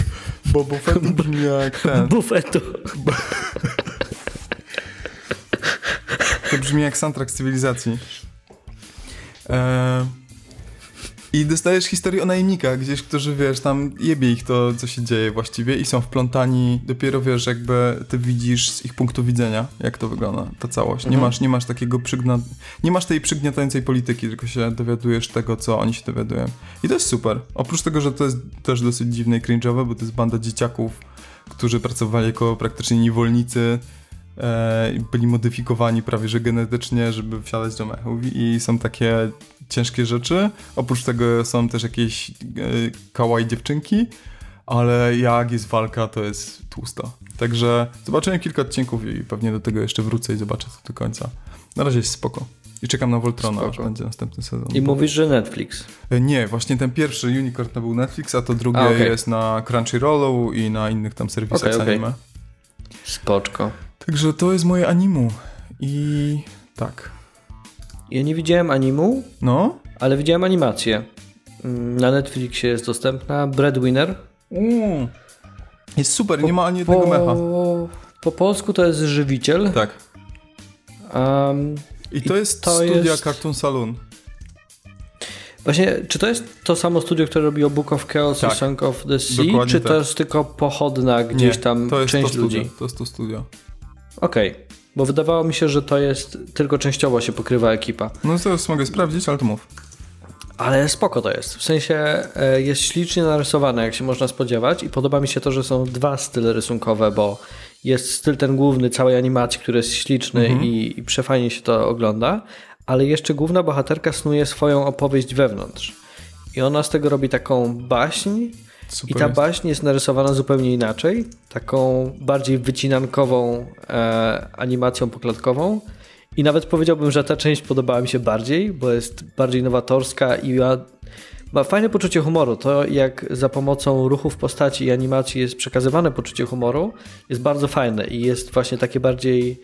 Bobo Fettu brzmi jak ten. Bufetu. To brzmi jak soundtrack z cywilizacji. Eee, I dostajesz historię o najemnikach, gdzieś, którzy, wiesz, tam jebie ich to, co się dzieje właściwie i są wplątani, dopiero, wiesz, jakby ty widzisz z ich punktu widzenia, jak to wygląda, ta całość. Nie masz, nie masz takiego przygna... nie masz tej przygniatającej polityki, tylko się dowiadujesz tego, co oni się dowiadują. I to jest super. Oprócz tego, że to jest też dosyć dziwne i cringe'owe, bo to jest banda dzieciaków, którzy pracowali jako praktycznie niewolnicy, e, byli modyfikowani prawie że genetycznie, żeby wsiadać do mechów i są takie ciężkie rzeczy. Oprócz tego są też jakieś e, kawaii dziewczynki, ale jak jest walka, to jest tłusto. Także zobaczyłem kilka odcinków i pewnie do tego jeszcze wrócę i zobaczę to do końca. Na razie jest spoko. I czekam na Voltrona, aż będzie następny sezon. I mówisz, że Netflix. E, Nie, właśnie ten pierwszy Unicorn to był Netflix, a to drugie A, okej. jest na Crunchyrollu i na innych tam serwisach z okej. anime. Spoczko. Także to jest moje animu. I tak. Ja nie widziałem animu, No. ale widziałem animację. Mm, Na Netflixie jest dostępna Breadwinner. Mm. Jest super, nie ma ani jednego mecha. Po, po polsku to jest Żywiciel. Tak. Um, I to I jest to studia jest- Cartoon Saloon. Właśnie, czy to jest to samo studio, które robiło Book of Chaos Tak. i Song of the Sea, Dokładnie czy to tak. jest tylko pochodna gdzieś Nie, tam to jest część to studio, ludzi? To jest to studio. Okej, bo wydawało mi się, że to jest tylko częściowo się pokrywa ekipa. No zaraz mogę sprawdzić, ale to mów. Ale spoko to jest. W sensie e, jest ślicznie narysowane, jak się można spodziewać i podoba mi się to, że są dwa style rysunkowe, bo jest styl ten główny całej animacji, który jest śliczny i, i przefajnie się to ogląda, ale jeszcze główna bohaterka snuje swoją opowieść wewnątrz. I ona z tego robi taką baśń Super i ta baśń jest narysowana zupełnie inaczej, taką bardziej wycinankową e, animacją poklatkową. I nawet powiedziałbym, że ta część podobała mi się bardziej, bo jest bardziej nowatorska i ma, ma fajne poczucie humoru. To, jak za pomocą ruchów postaci i animacji jest przekazywane poczucie humoru, jest bardzo fajne i jest właśnie takie bardziej.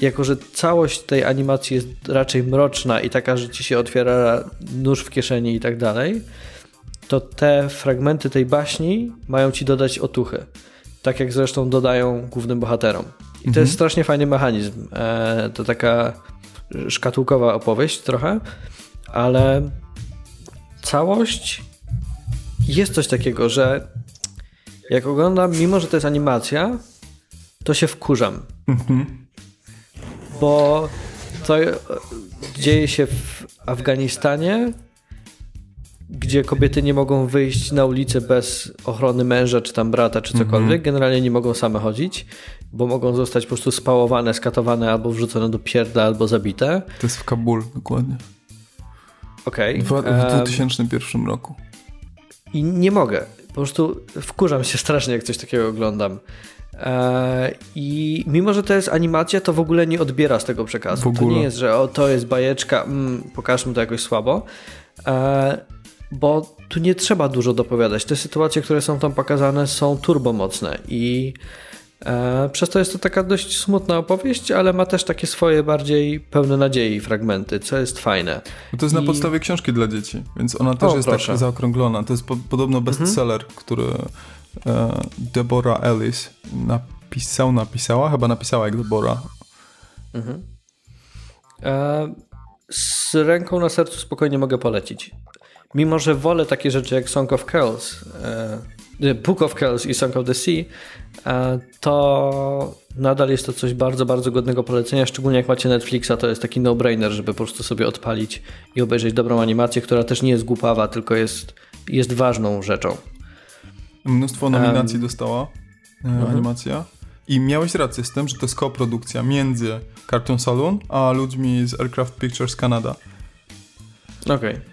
Jako, że całość tej animacji jest raczej mroczna i taka, że ci się otwiera nóż w kieszeni i tak dalej, to te fragmenty tej baśni mają ci dodać otuchy. Tak jak zresztą dodają głównym bohaterom. I to jest strasznie fajny mechanizm. E, to taka szkatułkowa opowieść trochę, ale całość jest coś takiego, że jak oglądam, mimo że to jest animacja, to się wkurzam. Bo to dzieje się w Afganistanie, gdzie kobiety nie mogą wyjść na ulicę bez ochrony męża, czy tam brata, czy cokolwiek. Generalnie nie mogą same chodzić, bo mogą zostać po prostu spałowane, skatowane, albo wrzucone do pierdla, albo zabite. To jest w Kabul, dokładnie. Okej. W, w Em, 2001 roku. I nie mogę. Po prostu wkurzam się strasznie, jak coś takiego oglądam. E, I mimo, że to jest animacja, to w ogóle nie odbiera z tego przekazu. W To nie jest, że o, to jest bajeczka, mm, pokażmy to jakoś słabo. Bo tu nie trzeba dużo dopowiadać. Te sytuacje, które są tam pokazane, są turbomocne i e, przez to jest to taka dość smutna opowieść, ale ma też takie swoje bardziej pełne nadziei fragmenty, co jest fajne. No to jest na I- podstawie książki dla dzieci, więc ona też O, jest proszę. tak zaokrąglona. To jest po, podobno bestseller, który e, Deborah Ellis napisał, napisała, chyba napisała jak Deborah. E, z ręką na sercu spokojnie mogę polecić. Mimo, że wolę takie rzeczy jak Song of Kells, e, Book of Kells i Song of the Sea, e, to nadal jest to coś bardzo, bardzo godnego polecenia, szczególnie jak macie Netflixa, to jest taki no-brainer, żeby po prostu sobie odpalić i obejrzeć dobrą animację, która też nie jest głupawa, tylko jest, jest ważną rzeczą. Mnóstwo nominacji dostała e, animacja. I miałeś rację z tym, że to jest koprodukcja między Cartoon Saloon a ludźmi z Aircraft Pictures Canada. Okej.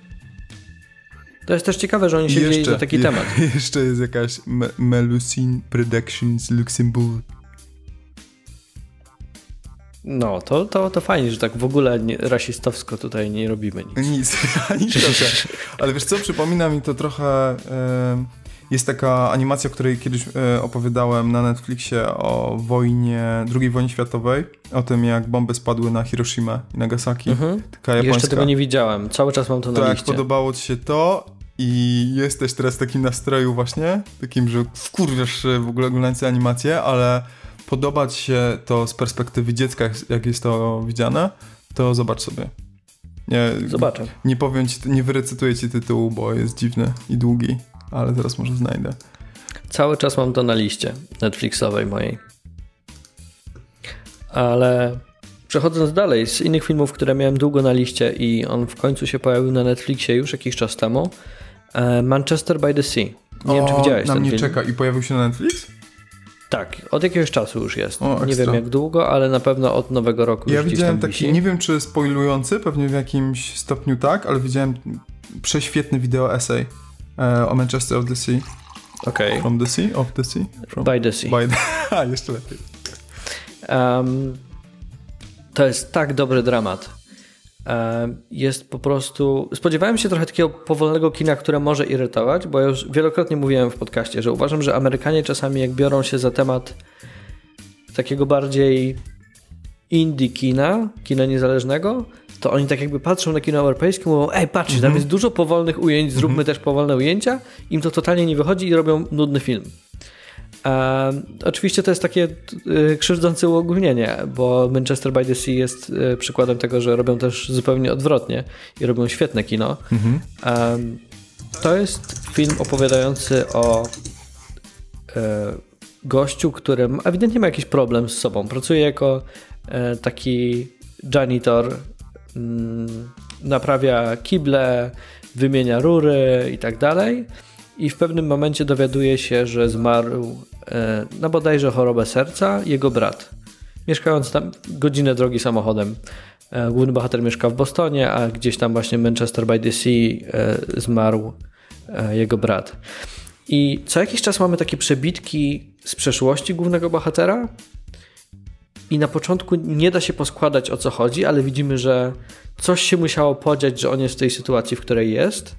To jest też ciekawe, że oni się wzięli za taki je- temat. <laughs> Jeszcze jest jakaś Me- Melusine Productions Luxembourg. No, to, to, to fajnie, że tak w ogóle nie, rasistowsko tutaj nie robimy nic. Nic, <laughs> ani trochę. Ale wiesz co, przypomina mi to trochę... Jest taka animacja, o której kiedyś e, opowiadałem na Netflixie o wojnie, II wojnie światowej, o tym jak bomby spadły na Hiroshima i Nagasaki. Mhm. Taka japońska. Jeszcze tego nie widziałem. Cały czas mam to To na jak liście. podobało ci się to i jesteś teraz w takim nastroju właśnie, takim, że wkurwiasz w ogóle oglądając tę animację, ale podoba ci się to z perspektywy dziecka, jak- jest to widziane, to zobacz sobie. Nie, Zobaczę. nie powiem ci, nie wyrecytuję ci tytułu, bo jest dziwny i długi, ale teraz może znajdę. Cały czas mam to na liście Netflixowej mojej. Ale przechodząc dalej, z innych filmów, które miałem długo na liście i on w końcu się pojawił na Netflixie już jakiś czas temu, Manchester by the Sea. Nie wiem, czy widziałeś na ten mnie film. czeka i pojawił się na Netflix? Tak, od jakiegoś czasu już jest. O, nie wiem jak długo, ale na pewno od nowego roku Ja widziałem taki, wisi. nie wiem czy spoilujący, pewnie w jakimś stopniu tak, ale widziałem prześwietny wideo essay e, o Manchester of the Sea. Okej, From the Sea? Of the Sea? From, by the sea. by the... <laughs> A, jeszcze lepiej. Um, to jest tak dobry dramat. Jest po prostu. Spodziewałem się trochę takiego powolnego kina, które może irytować, bo ja już wielokrotnie mówiłem w podcaście, że uważam, że Amerykanie czasami, jak biorą się za temat takiego bardziej indie kina, kina niezależnego, to oni tak jakby patrzą na kino europejskie i mówią, ej patrzcie, tam jest dużo powolnych ujęć, zróbmy też powolne ujęcia. Im to totalnie nie wychodzi i robią nudny film. Oczywiście to jest takie e, krzywdzące uogólnienie, bo Manchester by the Sea jest e, przykładem tego, że robią też zupełnie odwrotnie i robią świetne kino. Mhm. To jest film opowiadający o e, gościu, który ewidentnie ma jakiś problem z sobą. Pracuje jako e, taki janitor, mm, naprawia kible, wymienia rury i tak dalej. I w pewnym momencie dowiaduje się, że zmarł e, na bodajże chorobę serca jego brat. Mieszkając tam godzinę drogi samochodem. E, główny bohater mieszka w Bostonie, a gdzieś tam właśnie Manchester by the Sea zmarł jego brat. I co jakiś czas mamy takie przebitki z przeszłości głównego bohatera. I na początku nie da się poskładać o co chodzi, ale widzimy, że coś się musiało podziać, że on jest w tej sytuacji, w której jest.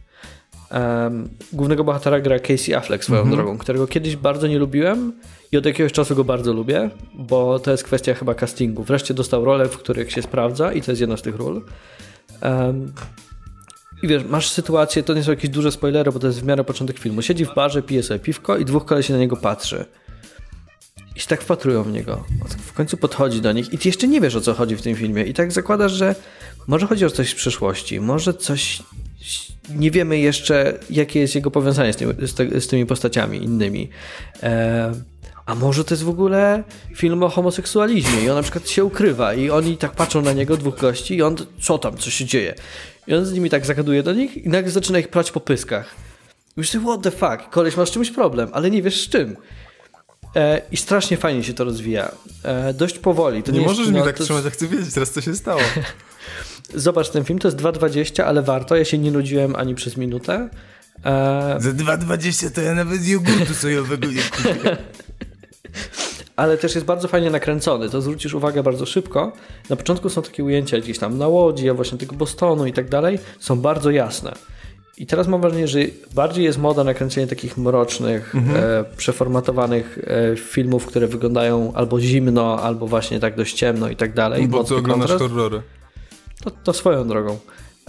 Um, głównego bohatera gra Casey Affleck swoją mhm. drogą, którego kiedyś bardzo nie lubiłem i od jakiegoś czasu go bardzo lubię, bo to jest kwestia chyba castingu. Wreszcie dostał role, w których się sprawdza i to jest jedna z tych ról. Um, i wiesz, masz sytuację, to nie są jakieś duże spoilery, bo to jest w miarę początek filmu. Siedzi w barze, pije sobie piwko i dwóch kolesi na niego patrzy. I się tak wpatrują w niego. W końcu podchodzi do nich i ty jeszcze nie wiesz o co chodzi w tym filmie. I tak zakładasz, że może chodzi o coś z przeszłości, może coś. Nie wiemy jeszcze, jakie jest jego powiązanie z, tymi, z, tymi postaciami innymi. E, a może to jest w ogóle film o homoseksualizmie i on na przykład się ukrywa i oni tak patrzą na niego, dwóch gości i on, co tam, co się dzieje? I on z nimi tak zagaduje do nich i nagle zaczyna ich prać po pyskach. I myślisz, what the fuck, koleś masz czymś problem, ale nie wiesz z czym. E, I strasznie fajnie się to rozwija. E, dość powoli. To nie, nie możesz jest, no, tak trzymać, ja chcę wiedzieć teraz, co się stało. <laughs> Zobacz ten film, to jest 2,20, ale warto. Ja się nie nudziłem ani przez minutę. E... Za 2,20 to ja nawet jogurtu sojowego nie kupię. <laughs> ale też jest bardzo fajnie nakręcony. To zwrócisz uwagę bardzo szybko. Na początku są takie ujęcia gdzieś tam na łodzi, a właśnie tego Bostonu i tak dalej. Są bardzo jasne. I teraz mam wrażenie, że bardziej jest moda na kręcenie takich mrocznych, mhm. e, przeformatowanych e, filmów, które wyglądają albo zimno, albo właśnie tak dość ciemno i tak dalej. Bo ty oglądasz kontrast. horrory. To, to swoją drogą.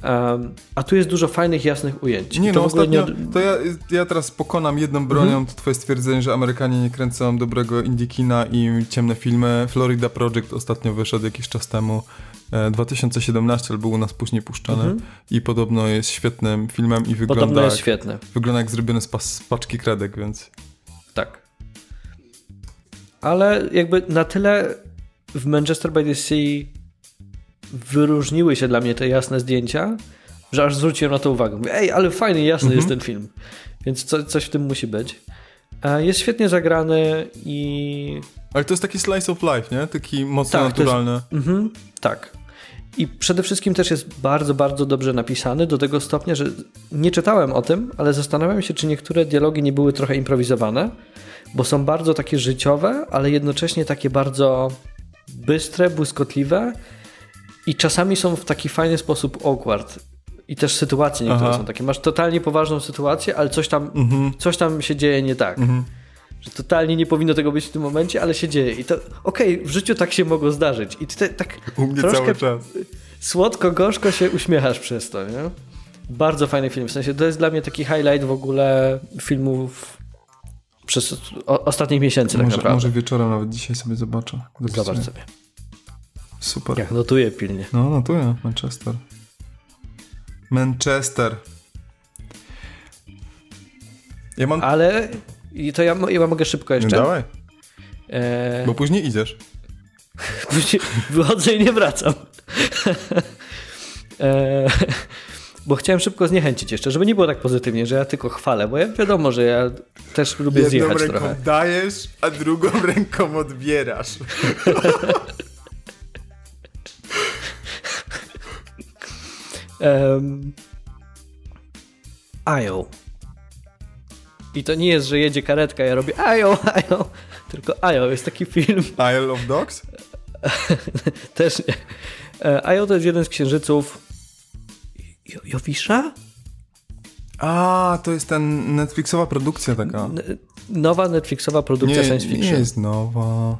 Um, a tu jest dużo fajnych, jasnych ujęć. Nie, no ostatnio, nie... to ja, ja teraz pokonam jedną bronią mhm. to twoje stwierdzenie, że Amerykanie nie kręcą dobrego indie kina i ciemne filmy. Florida Project ostatnio wyszedł jakiś czas temu, 2017, ale był u nas później puszczany mhm. i podobno jest świetnym filmem i wygląda podobno jest jak, świetny. Wygląda jak zrobiony z, pas, z paczki kredek, więc... Tak. Ale jakby na tyle w Manchester by the Sea wyróżniły się dla mnie te jasne zdjęcia, że aż zwróciłem na to uwagę. Mówię, ej, ale fajny, jasny mhm. jest ten film. Więc co, coś w tym musi być. Jest świetnie zagrany i... Ale to jest taki slice of life, nie? Taki mocno tak, naturalny. Jest... Mhm, tak. I przede wszystkim też jest bardzo, bardzo dobrze napisany, do tego stopnia, że nie czytałem o tym, ale zastanawiam się, czy niektóre dialogi nie były trochę improwizowane, bo są bardzo takie życiowe, ale jednocześnie takie bardzo bystre, błyskotliwe i czasami są w taki fajny sposób awkward. I też sytuacje niektóre Aha. są takie. Masz totalnie poważną sytuację, ale coś tam, mhm. coś tam się dzieje nie tak. Mhm. Że totalnie nie powinno tego być w tym momencie, ale się dzieje. I to okej, okay, w życiu tak się mogło zdarzyć. I ty tak U mnie troszkę cały czas. słodko-gorzko się uśmiechasz przez to, nie? Bardzo fajny film. W sensie to jest dla mnie taki highlight w ogóle filmów przez ostatnich miesięcy może, tak naprawdę. Może wieczorem nawet dzisiaj sobie zobaczę. Zobacz sobie. Super. Jak notuję pilnie. No, notuję. Manchester. Manchester. Ja mam... Ale to ja, ja mogę szybko jeszcze. No dawaj. E... Bo później idziesz. <laughs> później wychodzę i nie wracam. e... Bo chciałem szybko zniechęcić jeszcze, żeby nie było tak pozytywnie, że ja tylko chwalę, bo ja wiadomo, że ja też lubię Jedną zjechać ręką trochę. dajesz, a drugą <laughs> ręką odbierasz. <laughs> Um, Ajo. I to nie jest, że jedzie karetka, ja robię Ajo, Ajo, tylko Ajo jest taki film. Isle of Dogs? <laughs> Też nie. E, Ajo to jest jeden z księżyców Jowisza? A, to jest ten Netflixowa produkcja taka. nowa Netflixowa produkcja nie, science fiction. Nie jest nowa.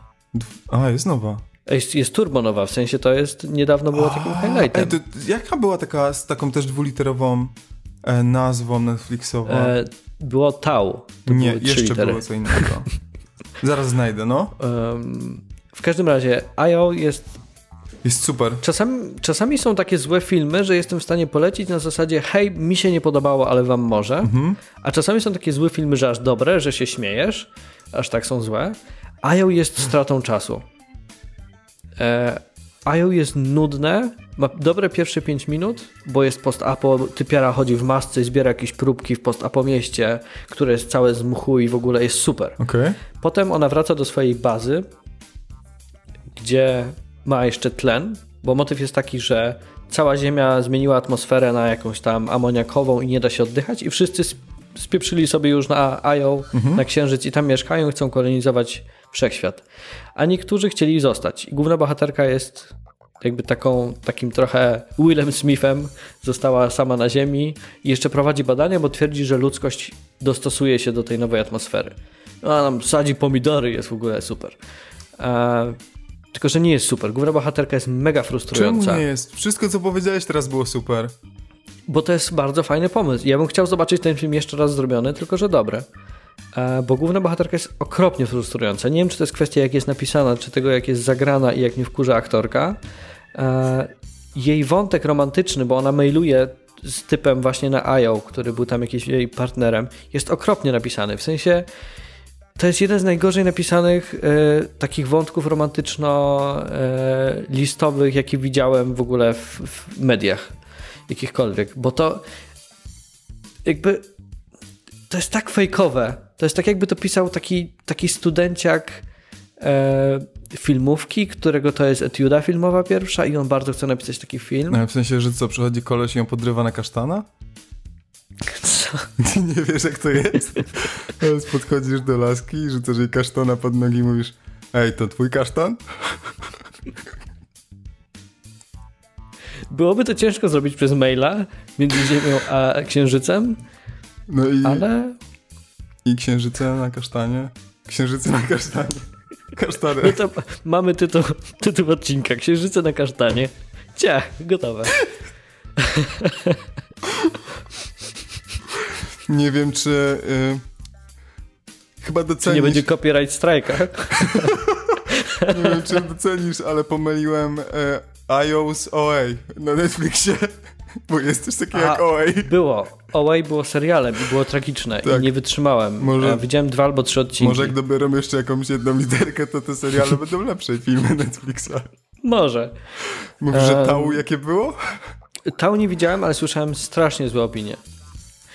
A, jest nowa. Jest, jest turbonowa, w sensie to jest, niedawno było takim highlightem. Ej, jaka była taka, z taką też dwuliterową e, nazwą Netflixową? E, było Tau. Nie, jeszcze litery. było co innego. <laughs> Zaraz znajdę, no. Um, w każdym razie, IO jest jest super. Czasami, czasami są takie złe filmy, że jestem w stanie polecić na zasadzie hej, mi się nie podobało, ale wam może. Mhm. A czasami są takie złe filmy, że aż dobre, że się śmiejesz, aż tak są złe. IO jest stratą czasu. E, IO jest nudne, ma dobre pierwsze 5 minut, bo jest post-apo, typiara chodzi w masce, zbiera jakieś próbki w post-apo mieście, które jest całe z mchu i w ogóle jest super. Okay. Potem ona wraca do swojej bazy, gdzie ma jeszcze tlen, bo motyw jest taki, że cała Ziemia zmieniła atmosferę na jakąś tam amoniakową i nie da się oddychać i wszyscy spieprzyli sobie już na Io, mhm. na Księżyc i tam mieszkają i chcą kolonizować wszechświat. A niektórzy chcieli zostać. I główna bohaterka jest jakby taką, takim trochę Willem Smithem, została sama na Ziemi i jeszcze prowadzi badania, bo twierdzi, że ludzkość dostosuje się do tej nowej atmosfery. No, a nam sadzi pomidory, jest w ogóle super. E, tylko, że nie jest super. Główna bohaterka jest mega frustrująca. Czemu nie jest? Wszystko, co powiedziałeś teraz było super. Bo to jest bardzo fajny pomysł. Ja bym chciał zobaczyć ten film jeszcze raz zrobiony, tylko że dobre. E, bo główna bohaterka jest okropnie frustrująca. Nie wiem, czy to jest kwestia, jak jest napisana, czy tego, jak jest zagrana i jak nie wkurza aktorka. E, jej wątek romantyczny, bo ona mailuje z typem właśnie na IO, który był tam jakimś jej partnerem, jest okropnie napisany. W sensie to jest jeden z najgorzej napisanych e, takich wątków romantyczno-listowych, jakie widziałem w ogóle w, w, mediach jakichkolwiek, bo to jakby to jest tak fejkowe. To jest tak jakby to pisał taki, taki studenciak e, filmówki, którego to jest etiuda filmowa pierwsza i on bardzo chce napisać taki film. No, w sensie, że co, przychodzi koleś i ją podrywa na kasztana? Co? <laughs> nie wiesz, jak to jest? Teraz podchodzisz do laski rzucasz jej kasztana pod nogi i mówisz Ej, to twój kasztan? Byłoby to ciężko zrobić przez maila między Ziemią a Księżycem, no i, ale... I Księżyce na kasztanie. Księżyce na kasztanie. <laughs> Kasztany. No to mamy tytuł, tytuł odcinka. Księżyce na kasztanie. Ciach, gotowe. <laughs> Nie wiem, czy... Y, chyba docenisz... Czy nie będzie copyright strike'a? <laughs> nie wiem, czy docenisz, ale pomyliłem y, iOS OA na Netflixie. Bo jest coś takiego jak OA. Było. OA było serialem i było tragiczne tak. i nie wytrzymałem. Może, widziałem dwa albo trzy odcinki. Może jak dobiorą jeszcze jakąś jedną literkę, to te seriale będą lepsze filmy Netflixa. Może. Mówisz, że Tau jakie było? Tau nie widziałem, ale słyszałem strasznie złe opinie.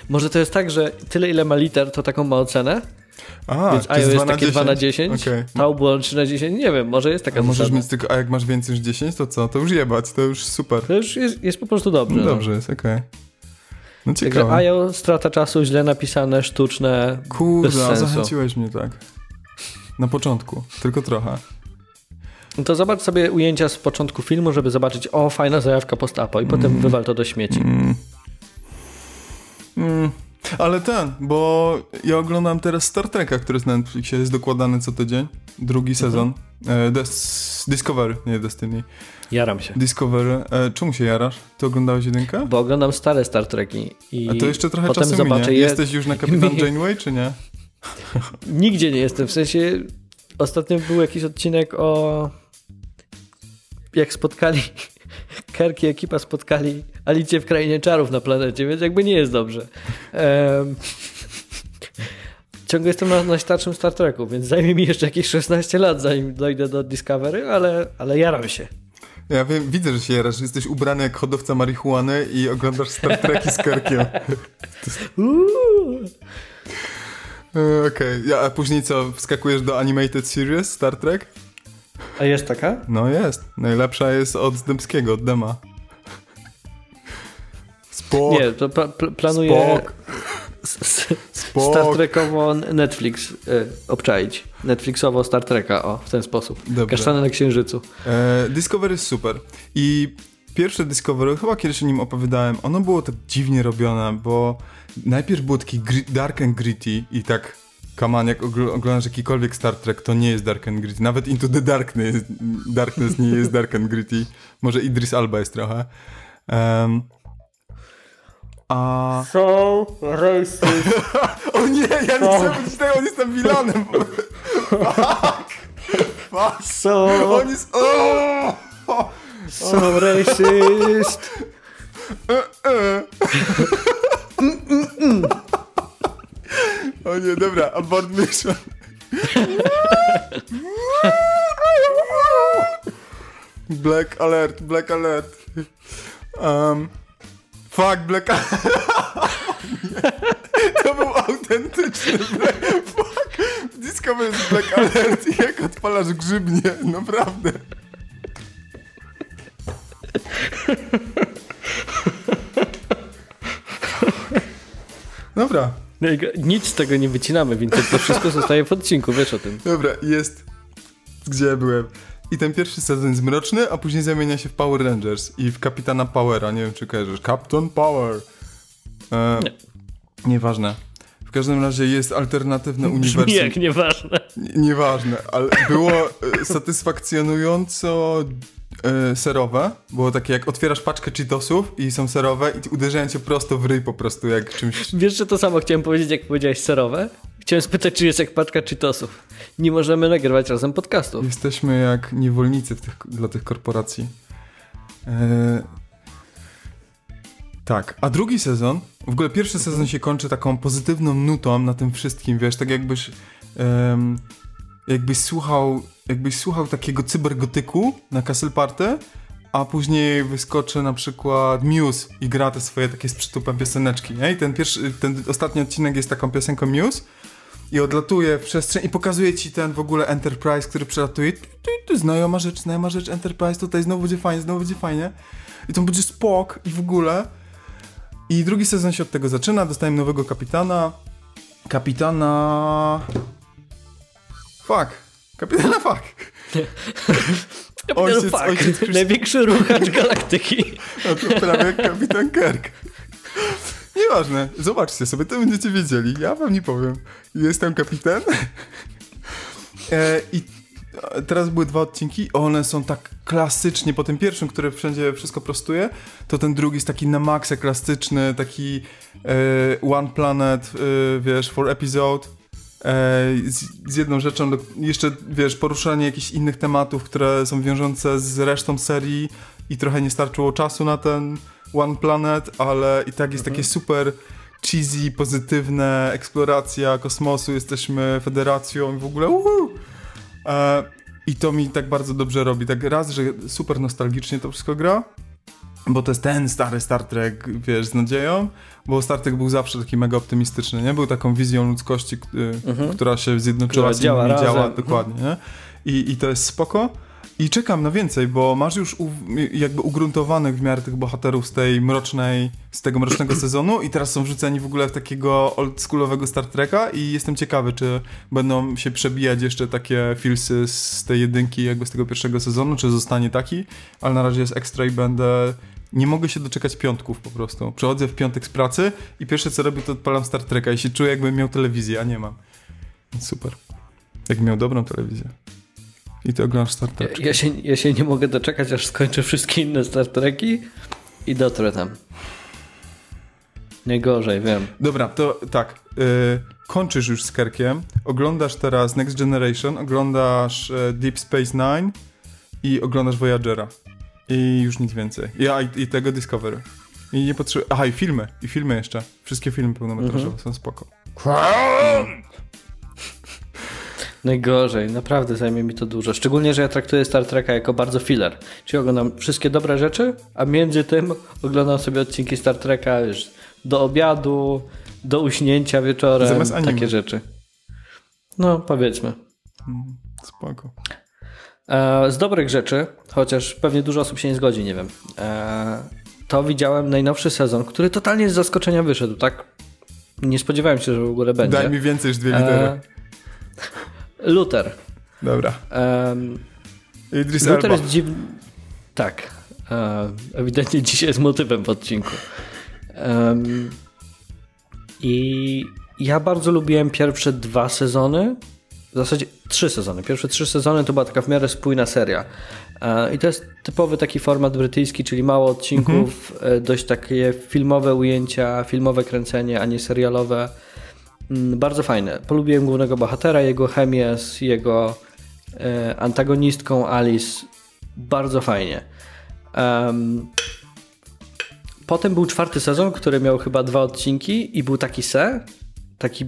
Może to jest tak, że tyle ile ma liter, to taką ma ocenę? A, Więc to jest, takie 2 na 10, okay. Tau było 3 na 10, nie wiem, może jest taka a możesz mieć tylko, a jak masz więcej niż 10, to co? To już jebać, to już super. To już jest, jest po prostu dobrze. No, dobrze no. jest, okej. Okay. No ciekawe. Także IO, strata czasu, źle napisane, sztuczne, Kurde, zachęciłeś mnie tak. Na początku, tylko trochę. No to zobacz sobie ujęcia z początku filmu, żeby zobaczyć, o, fajna zajawka post-apo i mm. potem wywal to do śmieci. Mm. Mm. Ale ten, bo ja oglądam teraz Star Treka, który jest na Netflixie, jest dokładany co tydzień. Drugi mhm. sezon. E, Des Discovery, nie Destiny. Jaram się. Discovery. E, czemu się jarasz? Ty oglądałeś jedynkę? Bo oglądam stare Star Treki. I A to jeszcze trochę potem czasu zobaczę minie. Je... Jesteś już na Kapitan Janeway, czy nie? <laughs> Nigdzie nie jestem. W sensie ostatnio był jakiś odcinek o jak spotkali <laughs> Kerk i ekipa spotkali Alicję w Krainie Czarów na planecie, więc jakby nie jest dobrze. Um, ciągle jestem na najstarszym Star Treku, więc zajmie mi jeszcze jakieś 16 lat, zanim dojdę do Discovery, ale, ale jaram się. Ja wiem, widzę, że się jarasz, że jesteś ubrany jak hodowca marihuany i oglądasz Star Treki z Kerkiem. <laughs> E, okej, okay. a później co, wskakujesz do Animated Series Star Trek? A jest taka? No jest. Najlepsza jest od Dębskiego, od Dema. Spok. Nie, to pl planuję Spok. Star Trekowo Netflix y, obczaić. Netflixowo Star Treka, o, w ten sposób. Dobrze. Kasztany na Księżycu. E, Discovery jest super. I pierwsze Discovery, chyba kiedyś o nim opowiadałem, ono było tak dziwnie robione, bo najpierw było taki dark and gritty i tak Kaman, jak oglądasz jakikolwiek Star Trek, to nie jest Dark and Gritty. Nawet Into the Darkness, Darkness nie jest Dark and Gritty. Może Idris Alba jest trochę. Um, a... So racist. <laughs> o nie, ja nie chcę być tego, on jest tam vilanem. <laughs> Fuck! So, On jest... So racist. O nie, dobra, abort mission. Black alert, black alert. Um, fuck, black alert. To był autentyczny black... Fuck. Discovery jest black alert i jak odpalasz grzybnie, naprawdę. Dobra, No Nic z tego nie wycinamy, więc to wszystko zostaje w odcinku, wiesz o tym. Dobra, jest. Gdzie byłem? I ten pierwszy sezon jest mroczny, a później zamienia się w Power Rangers i w Kapitana Powera. Nie wiem, czy kojarzysz. Captain Power. E, Nie. Nieważne. W każdym razie jest alternatywne Brzmi uniwersum. jak nieważne. N- Nieważne, ale było e, satysfakcjonująco e, serowe. Było takie, jak otwierasz paczkę Cheetosów i są serowe i uderzają cię prosto w ryj po prostu, jak czymś... Wiesz, że to samo chciałem powiedzieć, jak powiedziałeś serowe? Chciałem spytać, czy jest jak paczka Cheetosów. Nie możemy nagrywać razem podcastów. Jesteśmy jak niewolnicy tych, dla tych korporacji. E, tak, a drugi sezon, w ogóle pierwszy sezon się kończy taką pozytywną nutą na tym wszystkim, wiesz, tak jakbyś jakbyś słuchał, jakbyś słuchał takiego cybergotyku na Castle Party, a później wyskoczy na przykład Muse i gra te swoje takie z przytupem pioseneczki, nie? I ten pierwszy, ten ostatni odcinek jest taką piosenką Muse i odlatuje w przestrzeń i pokazuje ci ten w ogóle Enterprise, który przelatuje. Tu, tu, tu, znajoma rzecz, znajoma rzecz, Enterprise, tutaj znowu będzie fajnie, znowu będzie fajnie. I to będzie spok i w ogóle. I drugi sezon się od tego zaczyna, dostajemy nowego kapitana. Kapitana... Fuck. Kapitana fuck. <laughs> Ja Ojciec- fuck, ojciec największy ruchacz galaktyki. A <laughs> to prawie jak kapitan Kirk. Nieważne, zobaczcie sobie, to będziecie wiedzieli. Ja wam nie powiem. Jest tam kapitan. <laughs> E, I teraz były dwa odcinki. One są tak klasycznie, po tym pierwszym, który wszędzie wszystko prostuje, to ten drugi jest taki na maksa klasyczny, taki e, One Planet, e, wiesz, for episode. E, z, z jedną rzeczą, jeszcze wiesz, poruszanie jakichś innych tematów, które są wiążące z resztą serii i trochę nie starczyło czasu na ten One Planet, ale i tak jest takie super cheesy, pozytywne, eksploracja kosmosu, jesteśmy federacją i w ogóle uhu. E, I to mi tak bardzo dobrze robi. Tak raz, że super nostalgicznie to wszystko gra, bo to jest ten stary Star Trek, wiesz, z nadzieją, bo Star Trek był zawsze taki mega optymistyczny, nie? Był taką wizją ludzkości, y, która się zjednoczyła Która z działa działa dokładnie, nie? I, I to jest spoko. I czekam na więcej, bo masz już u, jakby ugruntowanych w miarę tych bohaterów z tej mrocznej, z tego mrocznego <clears throat> sezonu i teraz są wrzuceni w ogóle w takiego oldschoolowego Star Treka i jestem ciekawy, czy będą się przebijać jeszcze takie filsy z tej jedynki jakby z tego pierwszego sezonu, czy zostanie taki, ale na razie jest ekstra i będę... Nie mogę się doczekać piątków po prostu. Przechodzę w piątek z pracy i pierwsze co robię to odpalam Star Treka i się czuję jakbym miał telewizję, a nie mam. Super. Jak miał dobrą telewizję. I ty oglądasz Star Trek. Ja się, ja się nie mogę doczekać, aż skończę wszystkie inne Star Treki i dotrę tam. Najgorzej, wiem. Dobra, to tak. y, kończysz już z Kerkiem. Oglądasz teraz Next Generation, oglądasz y, Deep Space Nine i oglądasz Voyagera. I już nic więcej. Ja i, i tego Discovery. I nie potrzebuję. Aha, i filmy. I filmy jeszcze. Wszystkie filmy pełnometrażowe są spoko. Najgorzej, naprawdę zajmie mi to dużo. Szczególnie, że ja traktuję Star Treka jako bardzo filler. Czyli oglądam wszystkie dobre rzeczy, a między tym oglądam sobie odcinki Star Treka już do obiadu, do uśnięcia wieczorem, Zamiast anime. takie rzeczy. No, powiedzmy. Mm, Spoko. E, z dobrych rzeczy, chociaż pewnie dużo osób się nie zgodzi, nie wiem. E, to widziałem najnowszy sezon, który totalnie z zaskoczenia wyszedł, tak? Nie spodziewałem się, że w ogóle będzie. Daj mi więcej niż dwie litery. E, Luther. Dobra. Idris Luther Elba. jest dziwny. Tak. Ewidentnie dzisiaj jest motywem w odcinku. I ja bardzo lubiłem pierwsze dwa sezony. W zasadzie trzy sezony. Pierwsze trzy sezony to była taka w miarę spójna seria. E, I to jest typowy taki format brytyjski, czyli mało odcinków, e, dość takie filmowe ujęcia, filmowe kręcenie, a nie serialowe. Mm, bardzo fajne. Polubiłem głównego bohatera, jego chemię z jego e, antagonistką Alice. Bardzo fajnie. Potem był czwarty sezon, który miał chyba dwa odcinki i był taki se, taki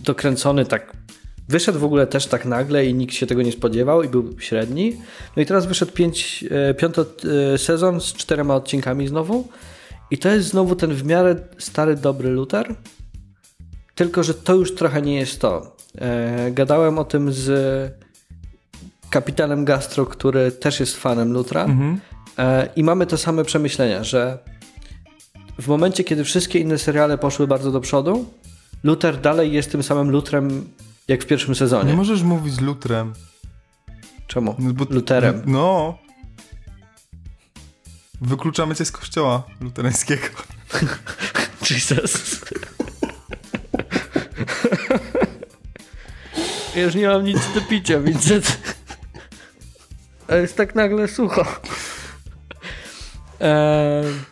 dokręcony tak Wyszedł w ogóle też tak nagle i nikt się tego nie spodziewał i był średni. No i teraz wyszedł pięć, e, piąty e, sezon z czterema odcinkami znowu. I to jest znowu ten w miarę stary, dobry Luther. Tylko, że to już trochę nie jest to. E, gadałem o tym z kapitanem Gastro, który też jest fanem Lutra. Mhm. I mamy te same przemyślenia, że w momencie, kiedy wszystkie inne seriale poszły bardzo do przodu, Luther dalej jest tym samym Lutrem jak w pierwszym sezonie. Nie możesz mówić Lutrem. Czemu? No, bo, Luterem. No. Wykluczamy cię z kościoła luterańskiego. <laughs> Jesus. ja już nie mam nic do picia, Vincent. A jest tak nagle sucho. Eee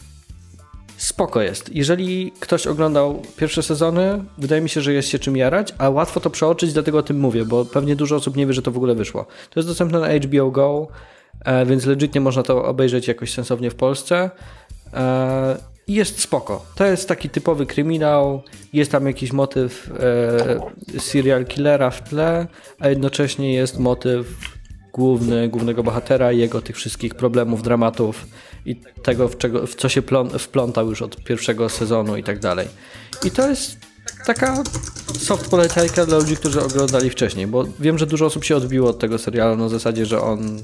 spoko jest. Jeżeli ktoś oglądał pierwsze sezony, wydaje mi się, że jest się czym jarać, a łatwo to przeoczyć, dlatego o tym mówię, bo pewnie dużo osób nie wie, że to w ogóle wyszło. To jest dostępne na HBO Go, e, więc legitnie można to obejrzeć jakoś sensownie w Polsce. E, jest spoko. To jest taki typowy kryminał, jest tam jakiś motyw e, serial killera w tle, a jednocześnie jest motyw główny, głównego bohatera i jego tych wszystkich problemów, dramatów i tego, w, czego, w co się plon, wplątał już od pierwszego sezonu i tak dalej. I to jest taka soft polecajka dla ludzi, którzy oglądali wcześniej, bo wiem, że dużo osób się odbiło od tego serialu na zasadzie, że on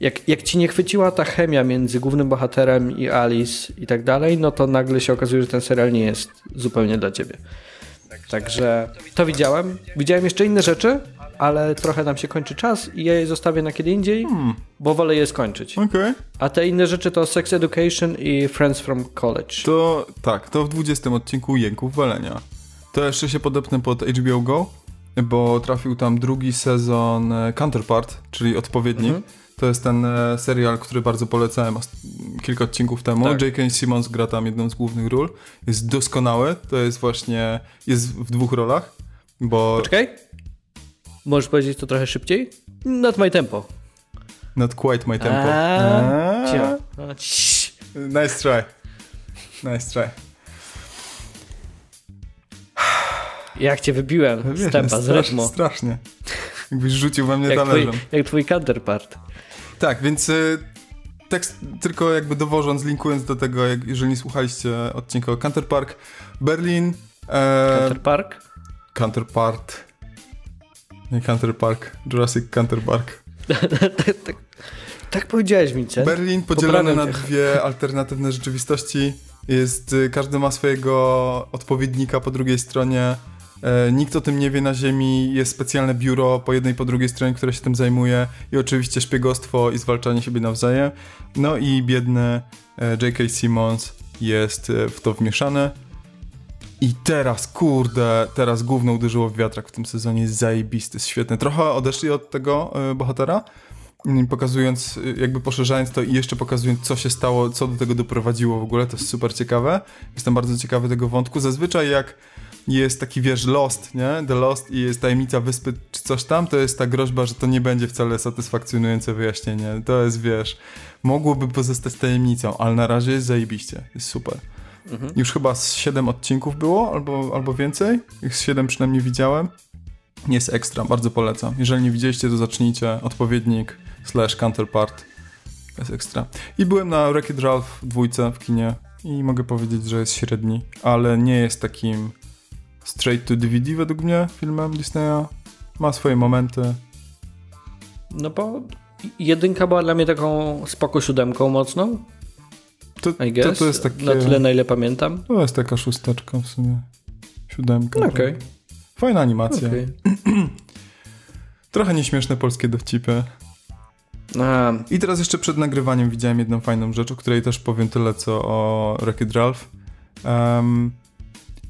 jak, jak ci nie chwyciła ta chemia między głównym bohaterem i Alice i tak dalej, no to nagle się okazuje, że ten serial nie jest zupełnie dla ciebie. Także to widziałem. Widziałem jeszcze inne rzeczy, ale trochę nam się kończy czas i ja je zostawię na kiedy indziej, hmm. bo wolę je skończyć. Okay. A te inne rzeczy to Sex Education i Friends from College. To tak, to w 20 odcinku Jęków Walenia. To jeszcze się podepnę pod HBO Go, bo trafił tam drugi sezon e, Counterpart, czyli odpowiedni. Mhm. To jest ten e, serial, który bardzo polecałem kilka odcinków temu. Tak. J.K. Simmons gra tam jedną z głównych ról. Jest doskonały. To jest właśnie, jest w dwóch rolach, bo... Poczekaj. Możesz powiedzieć to trochę szybciej? Not my tempo. Not quite my tempo. A, nice try. Nice try. Jak cię wybiłem no, z tempa, z rytmu. Strasznie. Jakbyś rzucił we mnie jak talerzem. Twój, jak twój counterpart. Tak, więc y, tekst tylko jakby dowożąc, linkując do tego, jak, jeżeli nie słuchaliście odcinka o Counterpark, Berlin... E, Counterpark? Counterpart. Nie Counter Park, Jurassic Counter Park. <laughs> tak, tak powiedziałeś, Vincent. Berlin podzielony na dwie alternatywne rzeczywistości. Jest, y, każdy ma swojego odpowiednika po drugiej stronie. E, nikt o tym nie wie na ziemi. Jest specjalne biuro po jednej i po drugiej stronie, które się tym zajmuje. I oczywiście szpiegostwo i zwalczanie siebie nawzajem. No i biedny e, J.K. Simmons jest e, w to wmieszany. I teraz, kurde, teraz główno uderzyło w wiatrak w tym sezonie, jest zajebisty, jest świetny. Trochę odeszli od tego y, bohatera, y, pokazując, y, jakby poszerzając to i jeszcze pokazując, co się stało, co do tego doprowadziło w ogóle, to jest super ciekawe. Jestem bardzo ciekawy tego wątku. Zazwyczaj jak jest taki, wiesz, Lost, nie? The Lost i jest tajemnica wyspy czy coś tam, to jest ta groźba, że to nie będzie wcale satysfakcjonujące wyjaśnienie. To jest, wiesz, mogłoby pozostać tajemnicą, ale na razie jest zajebiście, jest super. Mhm. Już chyba z 7 odcinków było, albo, albo więcej. Ich z 7 przynajmniej widziałem. Jest ekstra, bardzo polecam. Jeżeli nie widzieliście, to zacznijcie. Odpowiednik slash counterpart. Jest ekstra. I byłem na Wreck-It Ralph dwójce w kinie i mogę powiedzieć, że jest średni, ale nie jest takim straight to DVD według mnie filmem Disneya. Ma swoje momenty. No bo jedynka była dla mnie taką spoko siódemką mocną. To, I guess. To, to jest takie, na tyle, na ile pamiętam. To jest taka szósteczka w sumie. Siódemka. Okej. Okay. Fajna animacja. Okay. <clears throat> Trochę nieśmieszne polskie dowcipy. A. I teraz jeszcze przed nagrywaniem widziałem jedną fajną rzecz, o której też powiem tyle, co o Wreck-It Ralph. Um,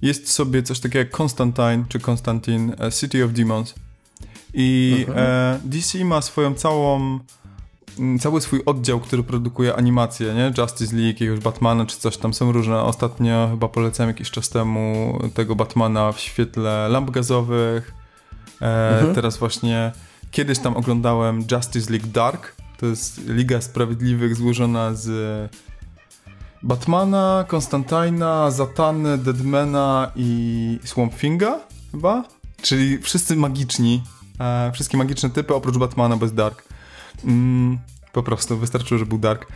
jest sobie coś takiego jak Constantine, czy Constantine, City of Demons. I mhm. e, DC ma swoją całą cały swój oddział, który produkuje animacje, nie? Justice League, jakiegoś Batmana czy coś tam są różne. Ostatnio chyba polecałem jakiś czas temu tego Batmana w świetle lamp gazowych. E, mhm. Teraz właśnie kiedyś tam oglądałem Justice League Dark. To jest Liga Sprawiedliwych złożona z Batmana, Konstantina, Zatany, Deadmana i Swamp Thinga chyba. Czyli wszyscy magiczni. E, wszystkie magiczne typy oprócz Batmana bez Dark. Mm, po prostu wystarczyło, że był Dark.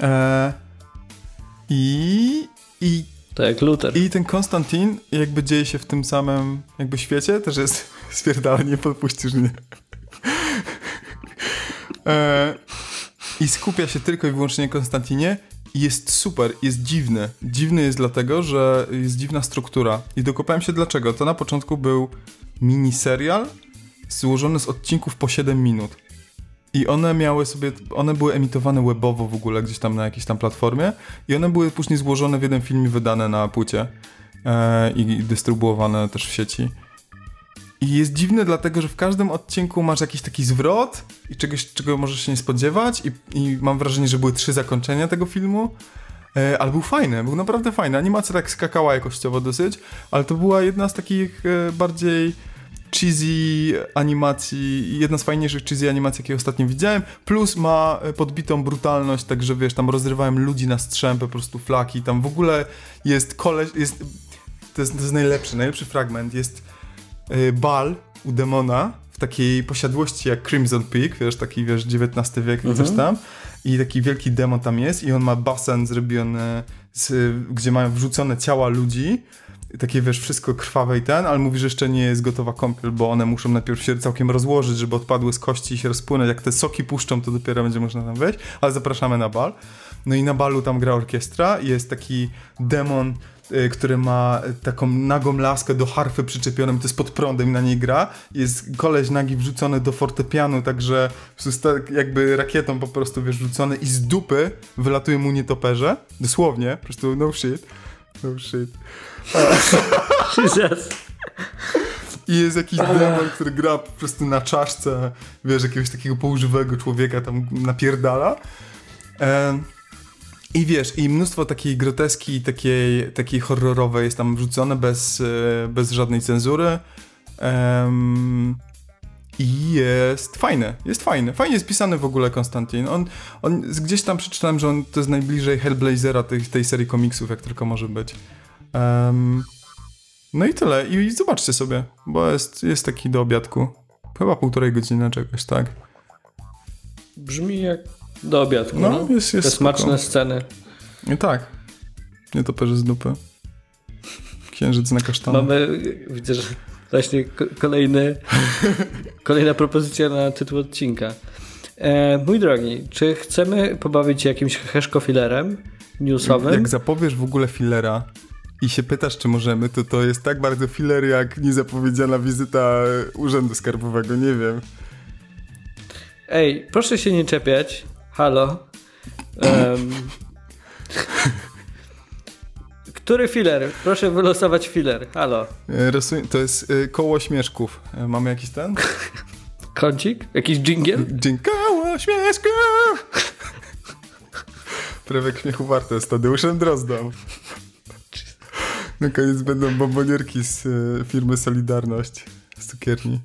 E, I. I. To jak Luther. I ten Konstantin jakby dzieje się w tym samym jakby świecie, też jest <laughs> spierdala, nie podpuścisz mnie. E, I skupia się tylko i wyłącznie na Konstantinie jest super, jest dziwny. Dziwny jest dlatego, że jest dziwna struktura. I dokopałem się dlaczego. To na początku był miniserial złożony z odcinków po 7 minut. I one miały sobie, one były emitowane webowo w ogóle gdzieś tam na jakiejś tam platformie i one były później złożone w jeden film i wydane na płycie e, i dystrybuowane też w sieci. I jest dziwne dlatego, że w każdym odcinku masz jakiś taki zwrot i czegoś, czego możesz się nie spodziewać i, i mam wrażenie, że były trzy zakończenia tego filmu. E, ale był fajny, był naprawdę fajny. Animacja tak skakała jakościowo dosyć, ale to była jedna z takich e, bardziej cheesy animacji, jedna z fajniejszych cheesy animacji, jakie ostatnio widziałem, plus ma e, podbitą brutalność, także wiesz, tam rozrywałem ludzi na strzępy, po prostu flaki, tam w ogóle jest koleś, jest, to jest, to jest najlepszy, najlepszy fragment, jest y, bal u demona w takiej posiadłości jak Crimson Peak, wiesz, taki, wiesz, XIX wiek, mhm. coś tam. I taki wielki demon tam jest i on ma basen zrobiony, z, gdzie mają wrzucone ciała ludzi takie wiesz, wszystko krwawe i ten, ale mówi, że jeszcze nie jest gotowa kąpiel, bo one muszą najpierw się całkiem rozłożyć, żeby odpadły z kości i się rozpłynąć. Jak te soki puszczą, to dopiero będzie można tam wejść, ale zapraszamy na bal. No i na balu tam gra orkiestra i jest taki demon, y, który ma taką nagą laskę do harfy przyczepioną, to jest pod prądem i na niej gra. Jest koleś nagi wrzucony do fortepianu, także tak jakby rakietą po prostu wiesz, wrzucony i z dupy wylatuje mu nietoperze. Dosłownie, po prostu no shit. No shit. <laughs> Jesus. I jest jakiś demon, który gra po prostu na czaszce, wiesz, jakiegoś takiego poużywego człowieka tam napierdala. I wiesz, i mnóstwo takiej groteski, takiej, takiej horrorowej jest tam wrzucone bez, e, bez żadnej cenzury. I jest fajne, jest fajne. Fajnie jest pisany w ogóle Konstantin. On, on gdzieś tam przeczytałem, że on to jest najbliżej Hellblazera tej, tej serii komiksów, jak tylko może być. Um, no i tyle. I, I, zobaczcie sobie, bo jest, jest taki do obiadku. Chyba półtorej godziny czegoś, tak? Brzmi jak do obiadku. No, no? jest, jest Te smaczne sceny. I tak. Nie to z dupy. Księżyc na kasztanie. Mamy, widzę, że właśnie kolejny, <laughs> kolejna propozycja na tytuł odcinka. E, mój drogi, czy chcemy pobawić się jakimś heszko-filerem newsowym? Jak zapowiesz w ogóle filera, i się pytasz, czy możemy, to to jest tak bardzo filler, jak niezapowiedziana wizyta Urzędu Skarbowego, nie wiem. Ej, proszę się nie czepiać. Halo. Um, <laughs> który filer? Proszę wylosować filer. Halo. E, to jest y, koło śmieszków. E, mamy jakiś ten? <laughs> Kącik? Jakiś dżingiel? Dżing koło śmieszków! <laughs> Prawie śmiechu warte jest Tadeuszem Drozdą. Na koniec będą bombonierki z e, firmy Solidarność z cukierni.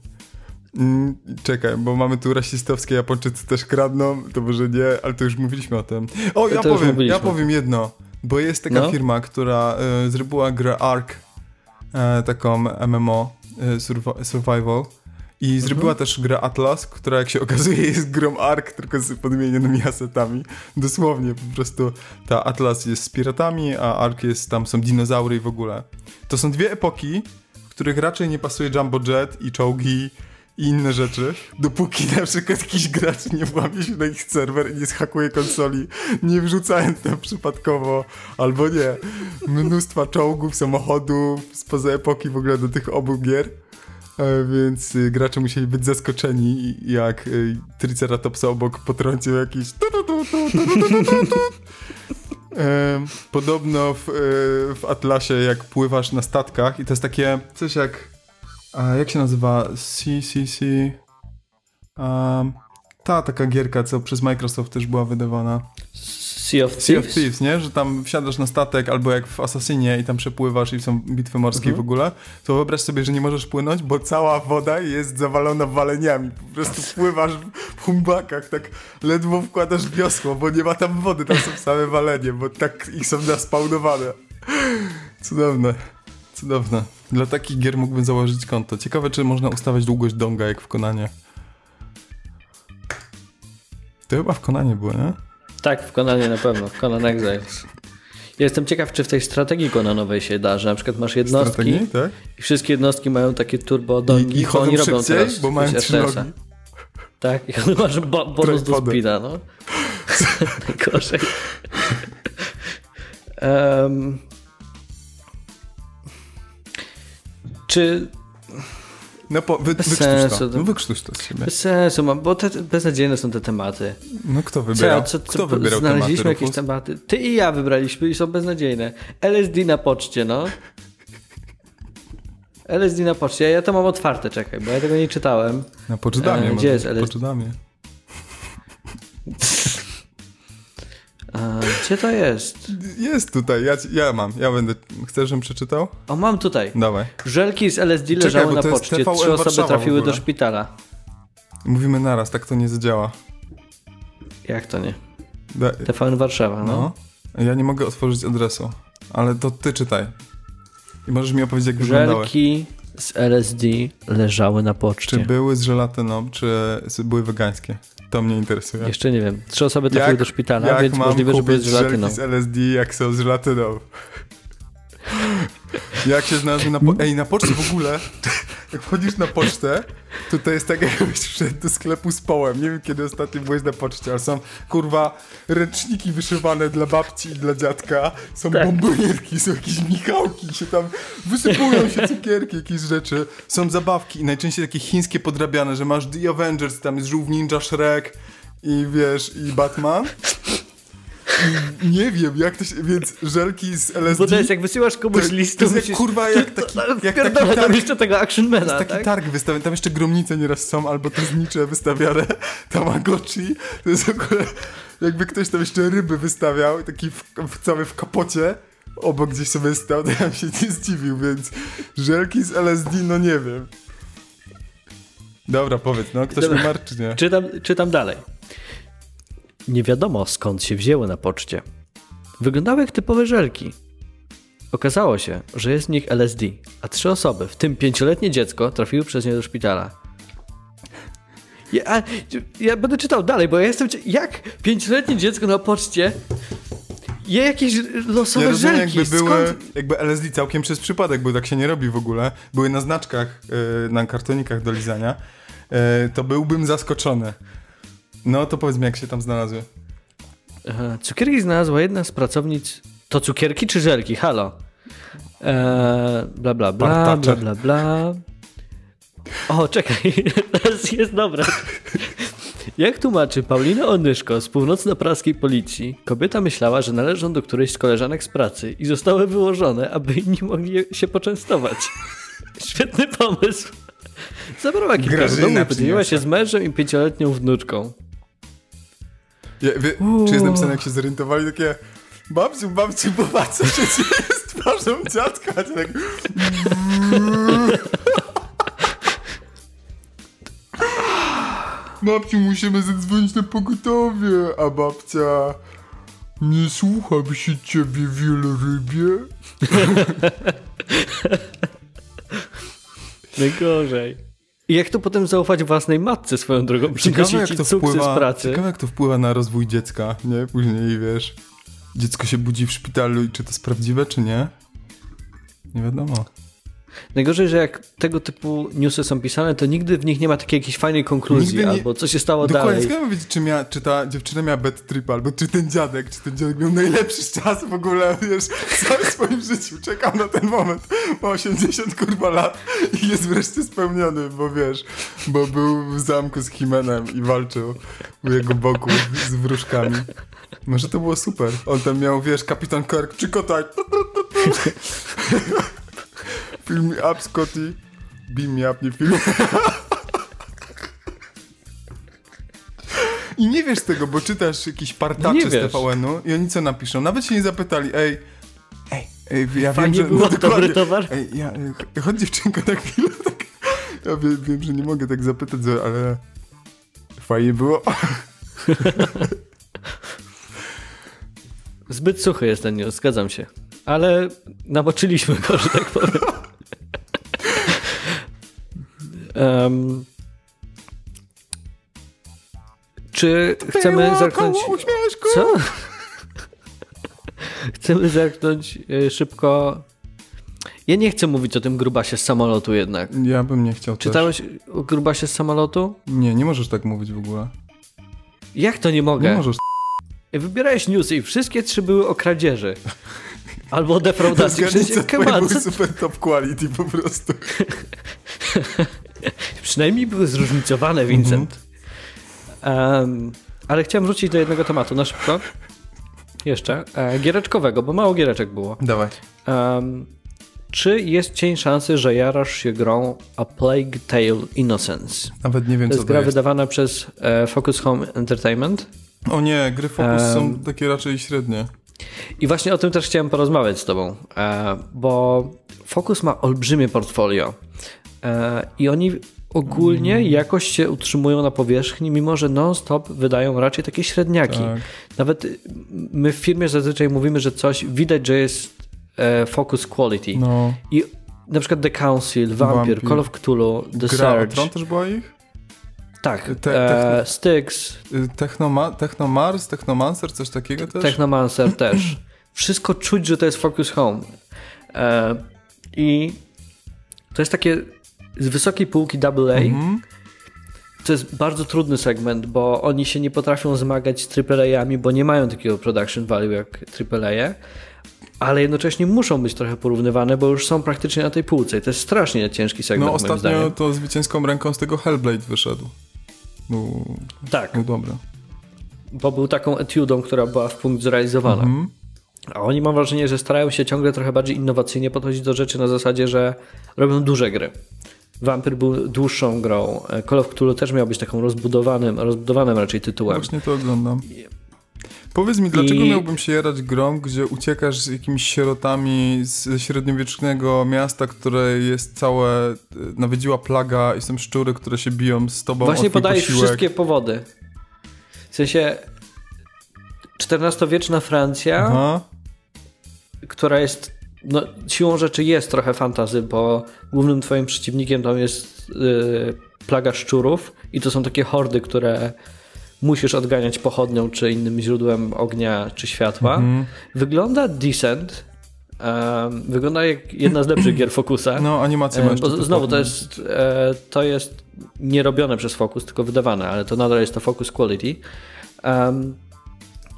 Mm, czekaj, bo mamy tu rasistowskie Japończycy też kradną, to może nie, ale to już mówiliśmy o tym. O, ja powiem, ja powiem jedno, bo jest taka no? firma, która y, zrobiła grę Ark, y, taką MMO, y, survival, i zrobiła mhm. też grę Atlas, która jak się <laughs> okazuje jest grą Ark, tylko z podmienionymi asetami. Dosłownie, po prostu ta Atlas jest z piratami, a Ark jest, tam są dinozaury i w ogóle. To są dwie epoki, w których raczej nie pasuje Jumbo Jet i czołgi i inne rzeczy, dopóki na przykład jakiś gracz nie włamie się na ich serwer i nie schakuje konsoli, nie wrzucając tam przypadkowo, albo nie, mnóstwa czołgów, samochodów spoza epoki w ogóle do tych obu gier więc y, gracze musieli być zaskoczeni, jak y, Triceratopsa obok potrącił jakiś e, Podobno w, e, w Atlasie, jak pływasz na statkach i to jest takie coś jak jak się nazywa? CCC Ta taka gierka, co przez Microsoft też była wydawana. Sea of Thieves? Sea of Thieves, nie? Że tam wsiadasz na statek albo jak w Assassinie i tam przepływasz i są bitwy morskie Mhm. w ogóle, to wyobraź sobie, że nie możesz płynąć, bo cała woda jest zawalona waleniami. Po prostu pływasz w humbakach, tak ledwo wkładasz wiosło, bo nie ma tam wody, tam są same walenie, bo tak ich są naspawnowane. Cudowne. Cudowne. Dla takich gier mógłbym założyć konto. Ciekawe, czy można ustawiać długość donga jak w Konanie. To chyba w Konanie było, nie? Tak, w Konanie na pewno, w Conan Exiles. Ja jestem ciekaw, czy w tej strategii konanowej się da, że na przykład masz jednostki tak? i wszystkie jednostki mają takie turbo dongi, I, i oni robią szybciej, teraz bo mają trzy nogi. Tak, i wtedy masz bo bonus do speeda, no. <laughs> Najgorzej. Em, czy No, po, wy, Bez wykrztuś sensu, to. to- No wykrztuś to z siebie. bez sensu mam, bo te, beznadziejne są te tematy. No kto wybierał? Co, co, kto co, wybierał znaleźliśmy tematy, jakieś tematy. Ty i ja wybraliśmy i są beznadziejne. LSD na poczcie, no. LSD na poczcie. Ja to mam otwarte, czekaj, bo ja tego nie czytałem. Na Poczdamie. E, gdzie jest LSD? Poczdamie. Gdzie to jest? Jest tutaj, ja, ja mam. Ja będę... Chcesz, żebym przeczytał? O, mam tutaj. Dawaj. Żelki z LSD leżały bo na poczcie. TVN Trzy osoby Warszawa trafiły do szpitala. Mówimy naraz, tak to nie zadziała. Jak to nie? Da, TVN Warszawa, no. no. Ja nie mogę otworzyć adresu, ale to ty czytaj. I możesz mi opowiedzieć, jak wyglądały. Żelki z LSD leżały na Czy poczcie. były z żelatyną, czy były wegańskie? To mnie interesuje. Jeszcze nie wiem. Trzy osoby trafiły do szpitala, więc możliwe, że były z żelatyną. z LSD, jak są z żelatyną? <laughs> jak się znalazły na... Po... Ej, na poczcie w ogóle, <laughs> jak wchodzisz na pocztę, to to jest tak, <laughs> jakbyś wszedł do sklepu z połem. Nie wiem, kiedy ostatnio byłeś na poczcie, ale są, kurwa, ręczniki wyszywane dla babci i dla dziadka, są Tak. bombonierki, są jakieś michałki, się tam wysypują się cukierki, jakieś rzeczy. Są zabawki i najczęściej takie chińskie podrabiane, że masz The Avengers, tam jest żółw ninja, Shrek i wiesz, i Batman. <laughs> Nie wiem, jak to się, więc żelki z LSD... Bo to jest jak wysyłasz komuś to, list, to jest jak, kurwa, jak taki, <laughs> jak taki Pierdolę, tam targ, jeszcze tego actionmana, to jest taki tak? targ wystawiony, tam jeszcze gromnice nieraz są, albo te znicze wystawiane, <laughs> Tamagotchi, to jest w ogóle, jakby ktoś tam jeszcze ryby wystawiał, taki w, w, cały w kapocie, obok gdzieś sobie stał, to ja bym się nie zdziwił, więc żelki z LSD, no nie wiem. Dobra, powiedz, no ktoś Dobra. martwi, czy nie? Czytam, czytam dalej. Nie wiadomo skąd się wzięły na poczcie. Wyglądały jak typowe żelki. Okazało się, że jest w nich LSD, a trzy osoby, w tym pięcioletnie dziecko, trafiły przez nie do szpitala. Ja, ja będę czytał dalej, bo ja jestem. Jak pięcioletnie dziecko na poczcie je jakieś losowe Ja rozumiem, żelki? jakby były, Skąd? jakby LSD całkiem przez przypadek, bo tak się nie robi w ogóle. Były na znaczkach, y, na kartonikach do lizania. Y, to byłbym zaskoczony. No to powiedz mi, jak się tam znalazły. Aha, Cukierki znalazła jedna z pracownic. To cukierki czy żelki? Halo. Eee, bla bla bla, Partacze. bla bla bla. O, czekaj, <laughs> teraz jest dobra. Jak tłumaczy Paulina Onyszko z północno-praskiej policji, kobieta myślała, że należą do którejś z koleżanek z pracy i zostały wyłożone, aby inni mogli się poczęstować. <laughs> Świetny pomysł. Zabrała kilka do domu i się z mężem i pięcioletnią wnuczką. Wie, czy jest napisane, jak się zorientowali, takie babciu, babciu, popatrz, co się <laughs> dzieje z twarzą dziadka. Tak... <laughs> Babciu, musimy zadzwonić na pogotowie, a babcia... Nie słucham się ciebie, wielorybie. <laughs> Najgorzej. I jak to potem zaufać własnej matce swoją drogą? Ciekawe jak, to wpływa, pracy. ciekawe, jak to wpływa na rozwój dziecka, nie? Później, wiesz, dziecko się budzi w szpitalu i czy to jest prawdziwe, czy nie? Nie wiadomo. Najgorzej, że jak tego typu newsy są pisane, to nigdy w nich nie ma takiej jakiejś fajnej konkluzji, nie- albo co się stało Dokładnie, dalej. chciałem wiedzieć, czy, mia, czy ta dziewczyna miała bad trip, albo czy ten dziadek, czy ten dziadek miał najlepszy czas w ogóle, wiesz, w całym swoim życiu. Czekam na ten moment, ma 80 kurwa lat i jest wreszcie spełniony, bo wiesz, bo był w zamku z Himenem i walczył u jego boku z wróżkami. Może to było super. On tam miał, wiesz, kapitan Kirk, czykotaj. Film me up, Scotty. Beam me up, nie film. I nie wiesz tego, bo czytasz jakiś partaczy Nie z. TVN-u i oni co napiszą? Nawet się nie zapytali, ej, ej, ej ja Fajnie wiem, że... było, dokładnie. dobry towar. Ej, ja, ch- chodź dziewczynko na chwilę, tak. Ja wiem, wiem, że nie mogę tak zapytać, ale fajnie było. Zbyt suchy jest ten news, zgadzam się. Ale naboczyliśmy go, że tak powiem. <laughs> Em, czy chcemy zerknąć... uśmieszku. Co? Chcemy zerknąć y, szybko... Ja nie chcę mówić o tym grubasie z samolotu jednak. Ja bym nie chciał Czytałeś o grubasie z samolotu? też. Nie, nie możesz tak mówić w ogóle. Jak to nie mogę? Nie możesz. Wybierałeś newsy i wszystkie trzy były o kradzieży. Albo defraudacji. On, były co, super top quality po prostu. <laughs> przynajmniej były zróżnicowane, Vincent. Em, ale chciałem wrócić do jednego tematu na szybko. Jeszcze. E, giereczkowego, bo mało giereczek było. Dawaj. Em, czy jest cień szansy, że jarasz się grą A Plague Tale Innocence? Nawet nie wiem, To co jest to gra wydawana przez e, Focus Home Entertainment. O nie, gry Focus są Em. takie raczej średnie. I właśnie o tym też chciałem porozmawiać z Tobą, e, bo Focus ma olbrzymie portfolio e, i oni ogólnie Mm. jakoś się utrzymują na powierzchni, mimo że non-stop wydają raczej takie średniaki. Tak. Nawet my w firmie zazwyczaj mówimy, że coś widać, że jest e, Focus Quality. No. I na przykład The Council, Vampir, Vampir. Call of Cthulhu, The Gra Surge. Tron też była ich? Tak, Te- e, Styx, Technoma Technomars, Technomancer, coś takiego też? Technomancer <laughs> też. Wszystko czuć, że to jest Focus Home. E, I to jest takie z wysokiej półki AA. Mhm. To jest bardzo trudny segment, bo oni się nie potrafią zmagać z AAA-ami, bo nie mają takiego production value jak AAA, ale jednocześnie muszą być trochę porównywane, bo już są praktycznie na tej półce. I to jest strasznie ciężki segment, No ostatnio to zwycięską ręką z tego Hellblade wyszedł. Był, Tak, był dobry. bo był taką etiudą, która była w punkt zrealizowana. Mhm. A oni mam wrażenie, że starają się ciągle trochę bardziej innowacyjnie podchodzić do rzeczy na zasadzie, że robią duże gry. Vampir był dłuższą grą. Call of Cthulhu też miał być taką rozbudowanym, rozbudowanym raczej tytułem. Właśnie to oglądam. Powiedz mi, dlaczego I- miałbym się jarać grą, gdzie uciekasz z jakimiś sierotami z średniowiecznego miasta, które jest całe, y, nawiedziła plaga i są szczury, które się biją z tobą Właśnie podajesz posiłek. wszystkie powody. W sensie XIV-wieczna Francja, Aha. która jest no, siłą rzeczy jest trochę fantazy, bo głównym twoim przeciwnikiem tam jest yy, plaga szczurów i to są takie hordy, które musisz odganiać pochodnią czy innym źródłem ognia czy światła. Mhm. Wygląda decent. em, wygląda jak jedna z lepszych gier Focusa. No, animacje E, ma jeszcze znowu to totalnie. jest, e, to jest nie robione przez Focus, tylko wydawane, ale to nadal jest to Focus Quality. Um,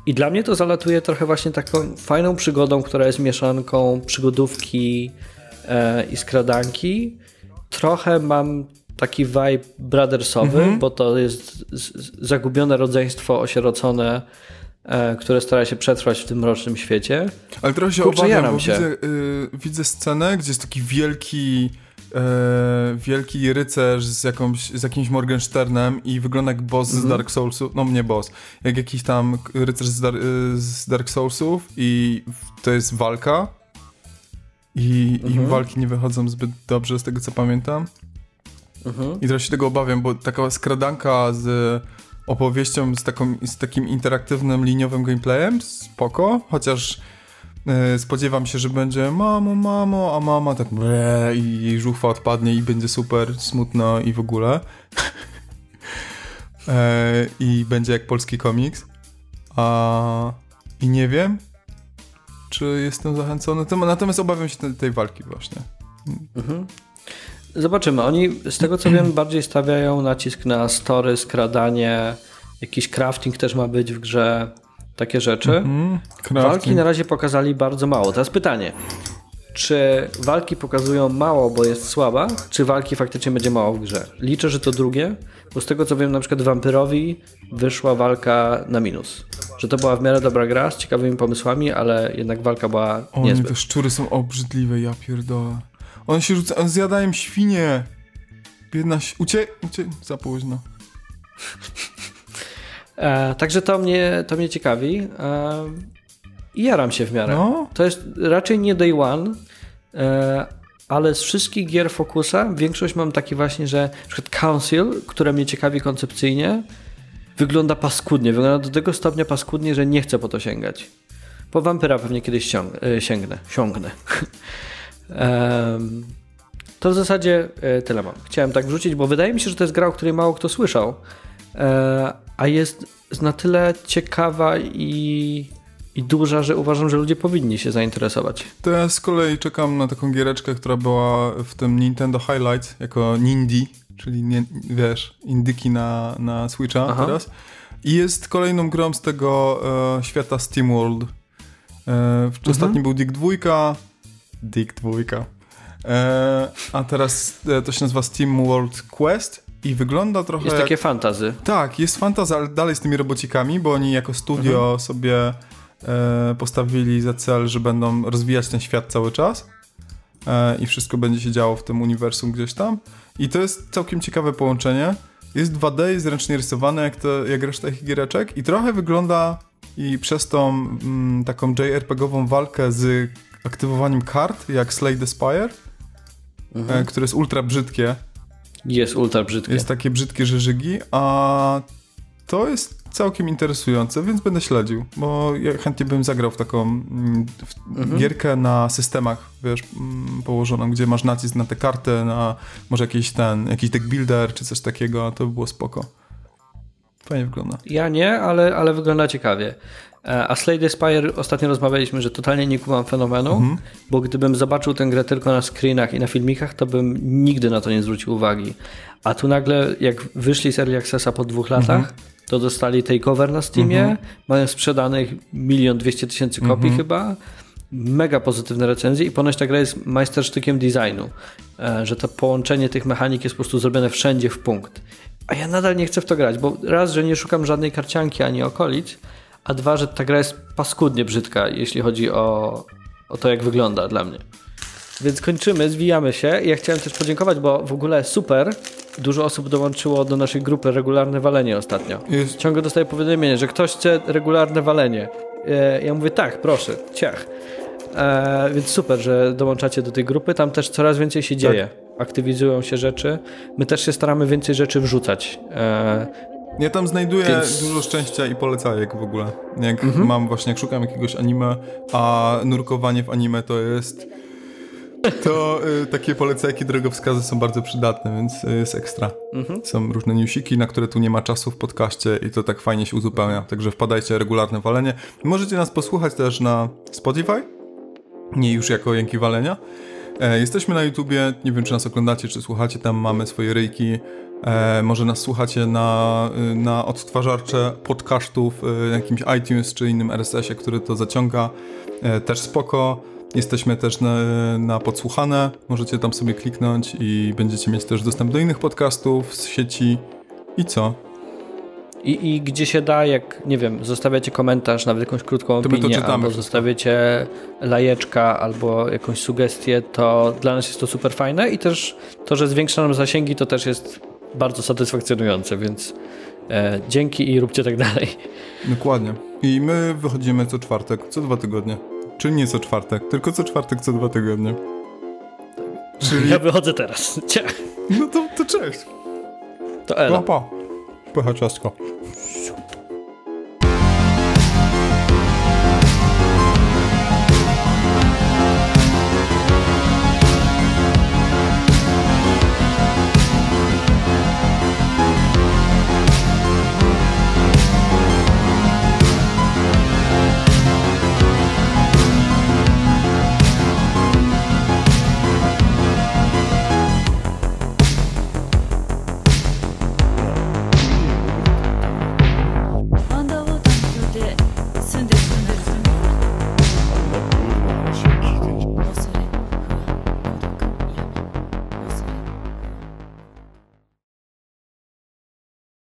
I dla mnie to zalatuje trochę właśnie taką fajną przygodą, która jest mieszanką przygodówki e, i skradanki. Trochę mam taki vibe brothersowy, Mhm. bo to jest zagubione rodzeństwo osierocone, e, które stara się przetrwać w tym mrocznym świecie. Ale trochę się Kurczę, obawiam, bo się. Widzę, y, widzę scenę, gdzie jest taki wielki e, wielki rycerz z, jakąś, z jakimś Morgensternem i wygląda jak boss Mhm. z Dark Soulsów, no nie boss, jak jakiś tam rycerz z, Dar, y, z Dark Soulsów i to jest walka i, i Mhm. walki nie wychodzą zbyt dobrze z tego co pamiętam. Mhm. I trochę się tego obawiam, bo taka skradanka z opowieścią, z, taką, z takim interaktywnym, liniowym gameplayem, spoko, chociaż e, spodziewam się, że będzie mamo, mamo, a mama tak ble, i jej żuchwa odpadnie i będzie super smutno i w ogóle. <laughs> e, I będzie jak polski komiks. A, I nie wiem, czy jestem zachęcony natomiast obawiam się tej, tej walki właśnie. Mhm. Zobaczymy. Oni z tego co wiem bardziej stawiają nacisk na story, skradanie, jakiś crafting też ma być w grze, takie rzeczy. Mm, Walki na razie pokazali bardzo mało. Teraz pytanie. Czy walki pokazują mało, bo jest słaba, czy walki faktycznie będzie mało w grze? Liczę, że to drugie, bo z tego co wiem, na przykład Wampyrowi wyszła walka na minus. Że to była w miarę dobra gra z ciekawymi pomysłami, ale jednak walka była Oni, niezbyt. te szczury są obrzydliwe, ja pierdolę. One się rzucają, zjadają świnie. Biedna. Ucie... Ucie... Za późno. E, także to mnie, to mnie ciekawi. E, I jaram się w miarę. No. To jest raczej nie day one, e, ale z wszystkich gier Focusa większość mam taki właśnie, że na przykład Council, które mnie ciekawi koncepcyjnie, wygląda paskudnie. Wygląda do tego stopnia paskudnie, że nie chcę po to sięgać. Po Vampyra pewnie kiedyś siąg, e, sięgnę. <laughs> to w zasadzie e, tyle mam. Chciałem tak wrzucić, bo wydaje mi się, że to jest gra, o której mało kto słyszał, e, a jest na tyle ciekawa i, i duża, że uważam, że ludzie powinni się zainteresować. To ja z kolei czekam na taką giereczkę, która była w tym Nintendo Highlights jako Nindy, czyli nie, wiesz, indyki na, na Switcha Aha. teraz. I jest kolejną grą z tego e, świata SteamWorld. E, w- Ostatni był Dick 2, Dick 2. E, a teraz e, to się nazywa SteamWorld Quest i wygląda trochę Jest jak... takie fantazy. Tak, jest fantazja, ale dalej z tymi robocikami, bo oni jako studio Mhm. sobie e, postawili za cel, że będą rozwijać ten świat cały czas e, i wszystko będzie się działo w tym uniwersum gdzieś tam. I to jest całkiem ciekawe połączenie. Jest 2D, jest ręcznie rysowane jak, to, jak reszta ich giereczek i trochę wygląda i przez tą mm, taką JRPG-ową walkę z aktywowaniem kart, jak Slay the Spire, Mhm. e, które jest ultra brzydkie, Jest ultra brzydkie. jest takie brzydkie żyżygi, a to jest całkiem interesujące, więc będę śledził, bo ja chętnie bym zagrał w taką mm, w Mhm. gierkę na systemach, wiesz, mm, położoną, gdzie masz nacisk na tę kartę, na może jakiś ten, jakiś deck builder czy coś takiego, to by było spoko. Fajnie wygląda. Ja nie, ale, ale wygląda ciekawie. E, A Slay the Spire ostatnio rozmawialiśmy, że totalnie nie kumam fenomenu, Mhm. bo gdybym zobaczył tę grę tylko na screenach i na filmikach, to bym nigdy na to nie zwrócił uwagi. A tu nagle, jak wyszli z Early Accessa po dwóch latach, Mhm. to dostali takeover na Steamie, mają sprzedanych milion dwieście tysięcy kopii Mhm. chyba, mega pozytywne recenzje i ponoć ta gra jest majstersztykiem designu, e, że to połączenie tych mechanik jest po prostu zrobione wszędzie w punkt. A ja nadal nie chcę w to grać, bo raz, że nie szukam żadnej karcianki ani okolic, a dwa, że ta gra jest paskudnie brzydka, jeśli chodzi o, o to, jak wygląda dla mnie. Więc kończymy, zwijamy się. Ja chciałem też podziękować, bo w ogóle super, dużo osób dołączyło do naszej grupy regularne walenie ostatnio. Jest- Ciągle dostaję powiadomienie, że ktoś chce regularne walenie. E, Ja mówię tak, proszę, ciach. E, więc super, że dołączacie do tej grupy. Tam też coraz więcej się dzieje. Aktywizują się rzeczy. My też się staramy więcej rzeczy wrzucać. E, Ja tam znajduję Więc- dużo szczęścia i polecajek w ogóle. Jak Mhm. mam właśnie, jak szukam jakiegoś anime, a nurkowanie w anime to jest... To y, takie polecajki, drogowskazy są bardzo przydatne, więc y, jest ekstra. Mhm. Są różne newsiki, na które tu nie ma czasu w podcaście i to tak fajnie się uzupełnia. Także wpadajcie, regularne walenie. Możecie nas posłuchać też na Spotify, nie już jako Jęki Walenia. E, jesteśmy na YouTubie, nie wiem czy nas oglądacie, czy słuchacie, tam mamy swoje ryjki. E, może nas słuchacie na, y, na odtwarzacze podcastów, y, jakimś iTunes czy innym RSS-ie, który to zaciąga. E, też spoko. Jesteśmy też na, na podsłuchane, możecie tam sobie kliknąć i będziecie mieć też dostęp do innych podcastów z sieci. I co? I, I gdzie się da, jak nie wiem, zostawiacie komentarz, nawet jakąś krótką To to opinię, czytamy albo zostawiacie lajeczka, albo jakąś sugestię, to dla nas jest to super fajne i też to, że zwiększa nam zasięgi, to też jest bardzo satysfakcjonujące, więc e, dzięki i róbcie tak dalej. Dokładnie. I my wychodzimy co czwartek, co dwa tygodnie. Czy nie co czwartek, tylko co czwartek, co dwa tygodnie. Czyli... Ja wychodzę teraz. <laughs> Ciach. No to, to cześć. To Ela. Pa, pa. Pycha ciastko.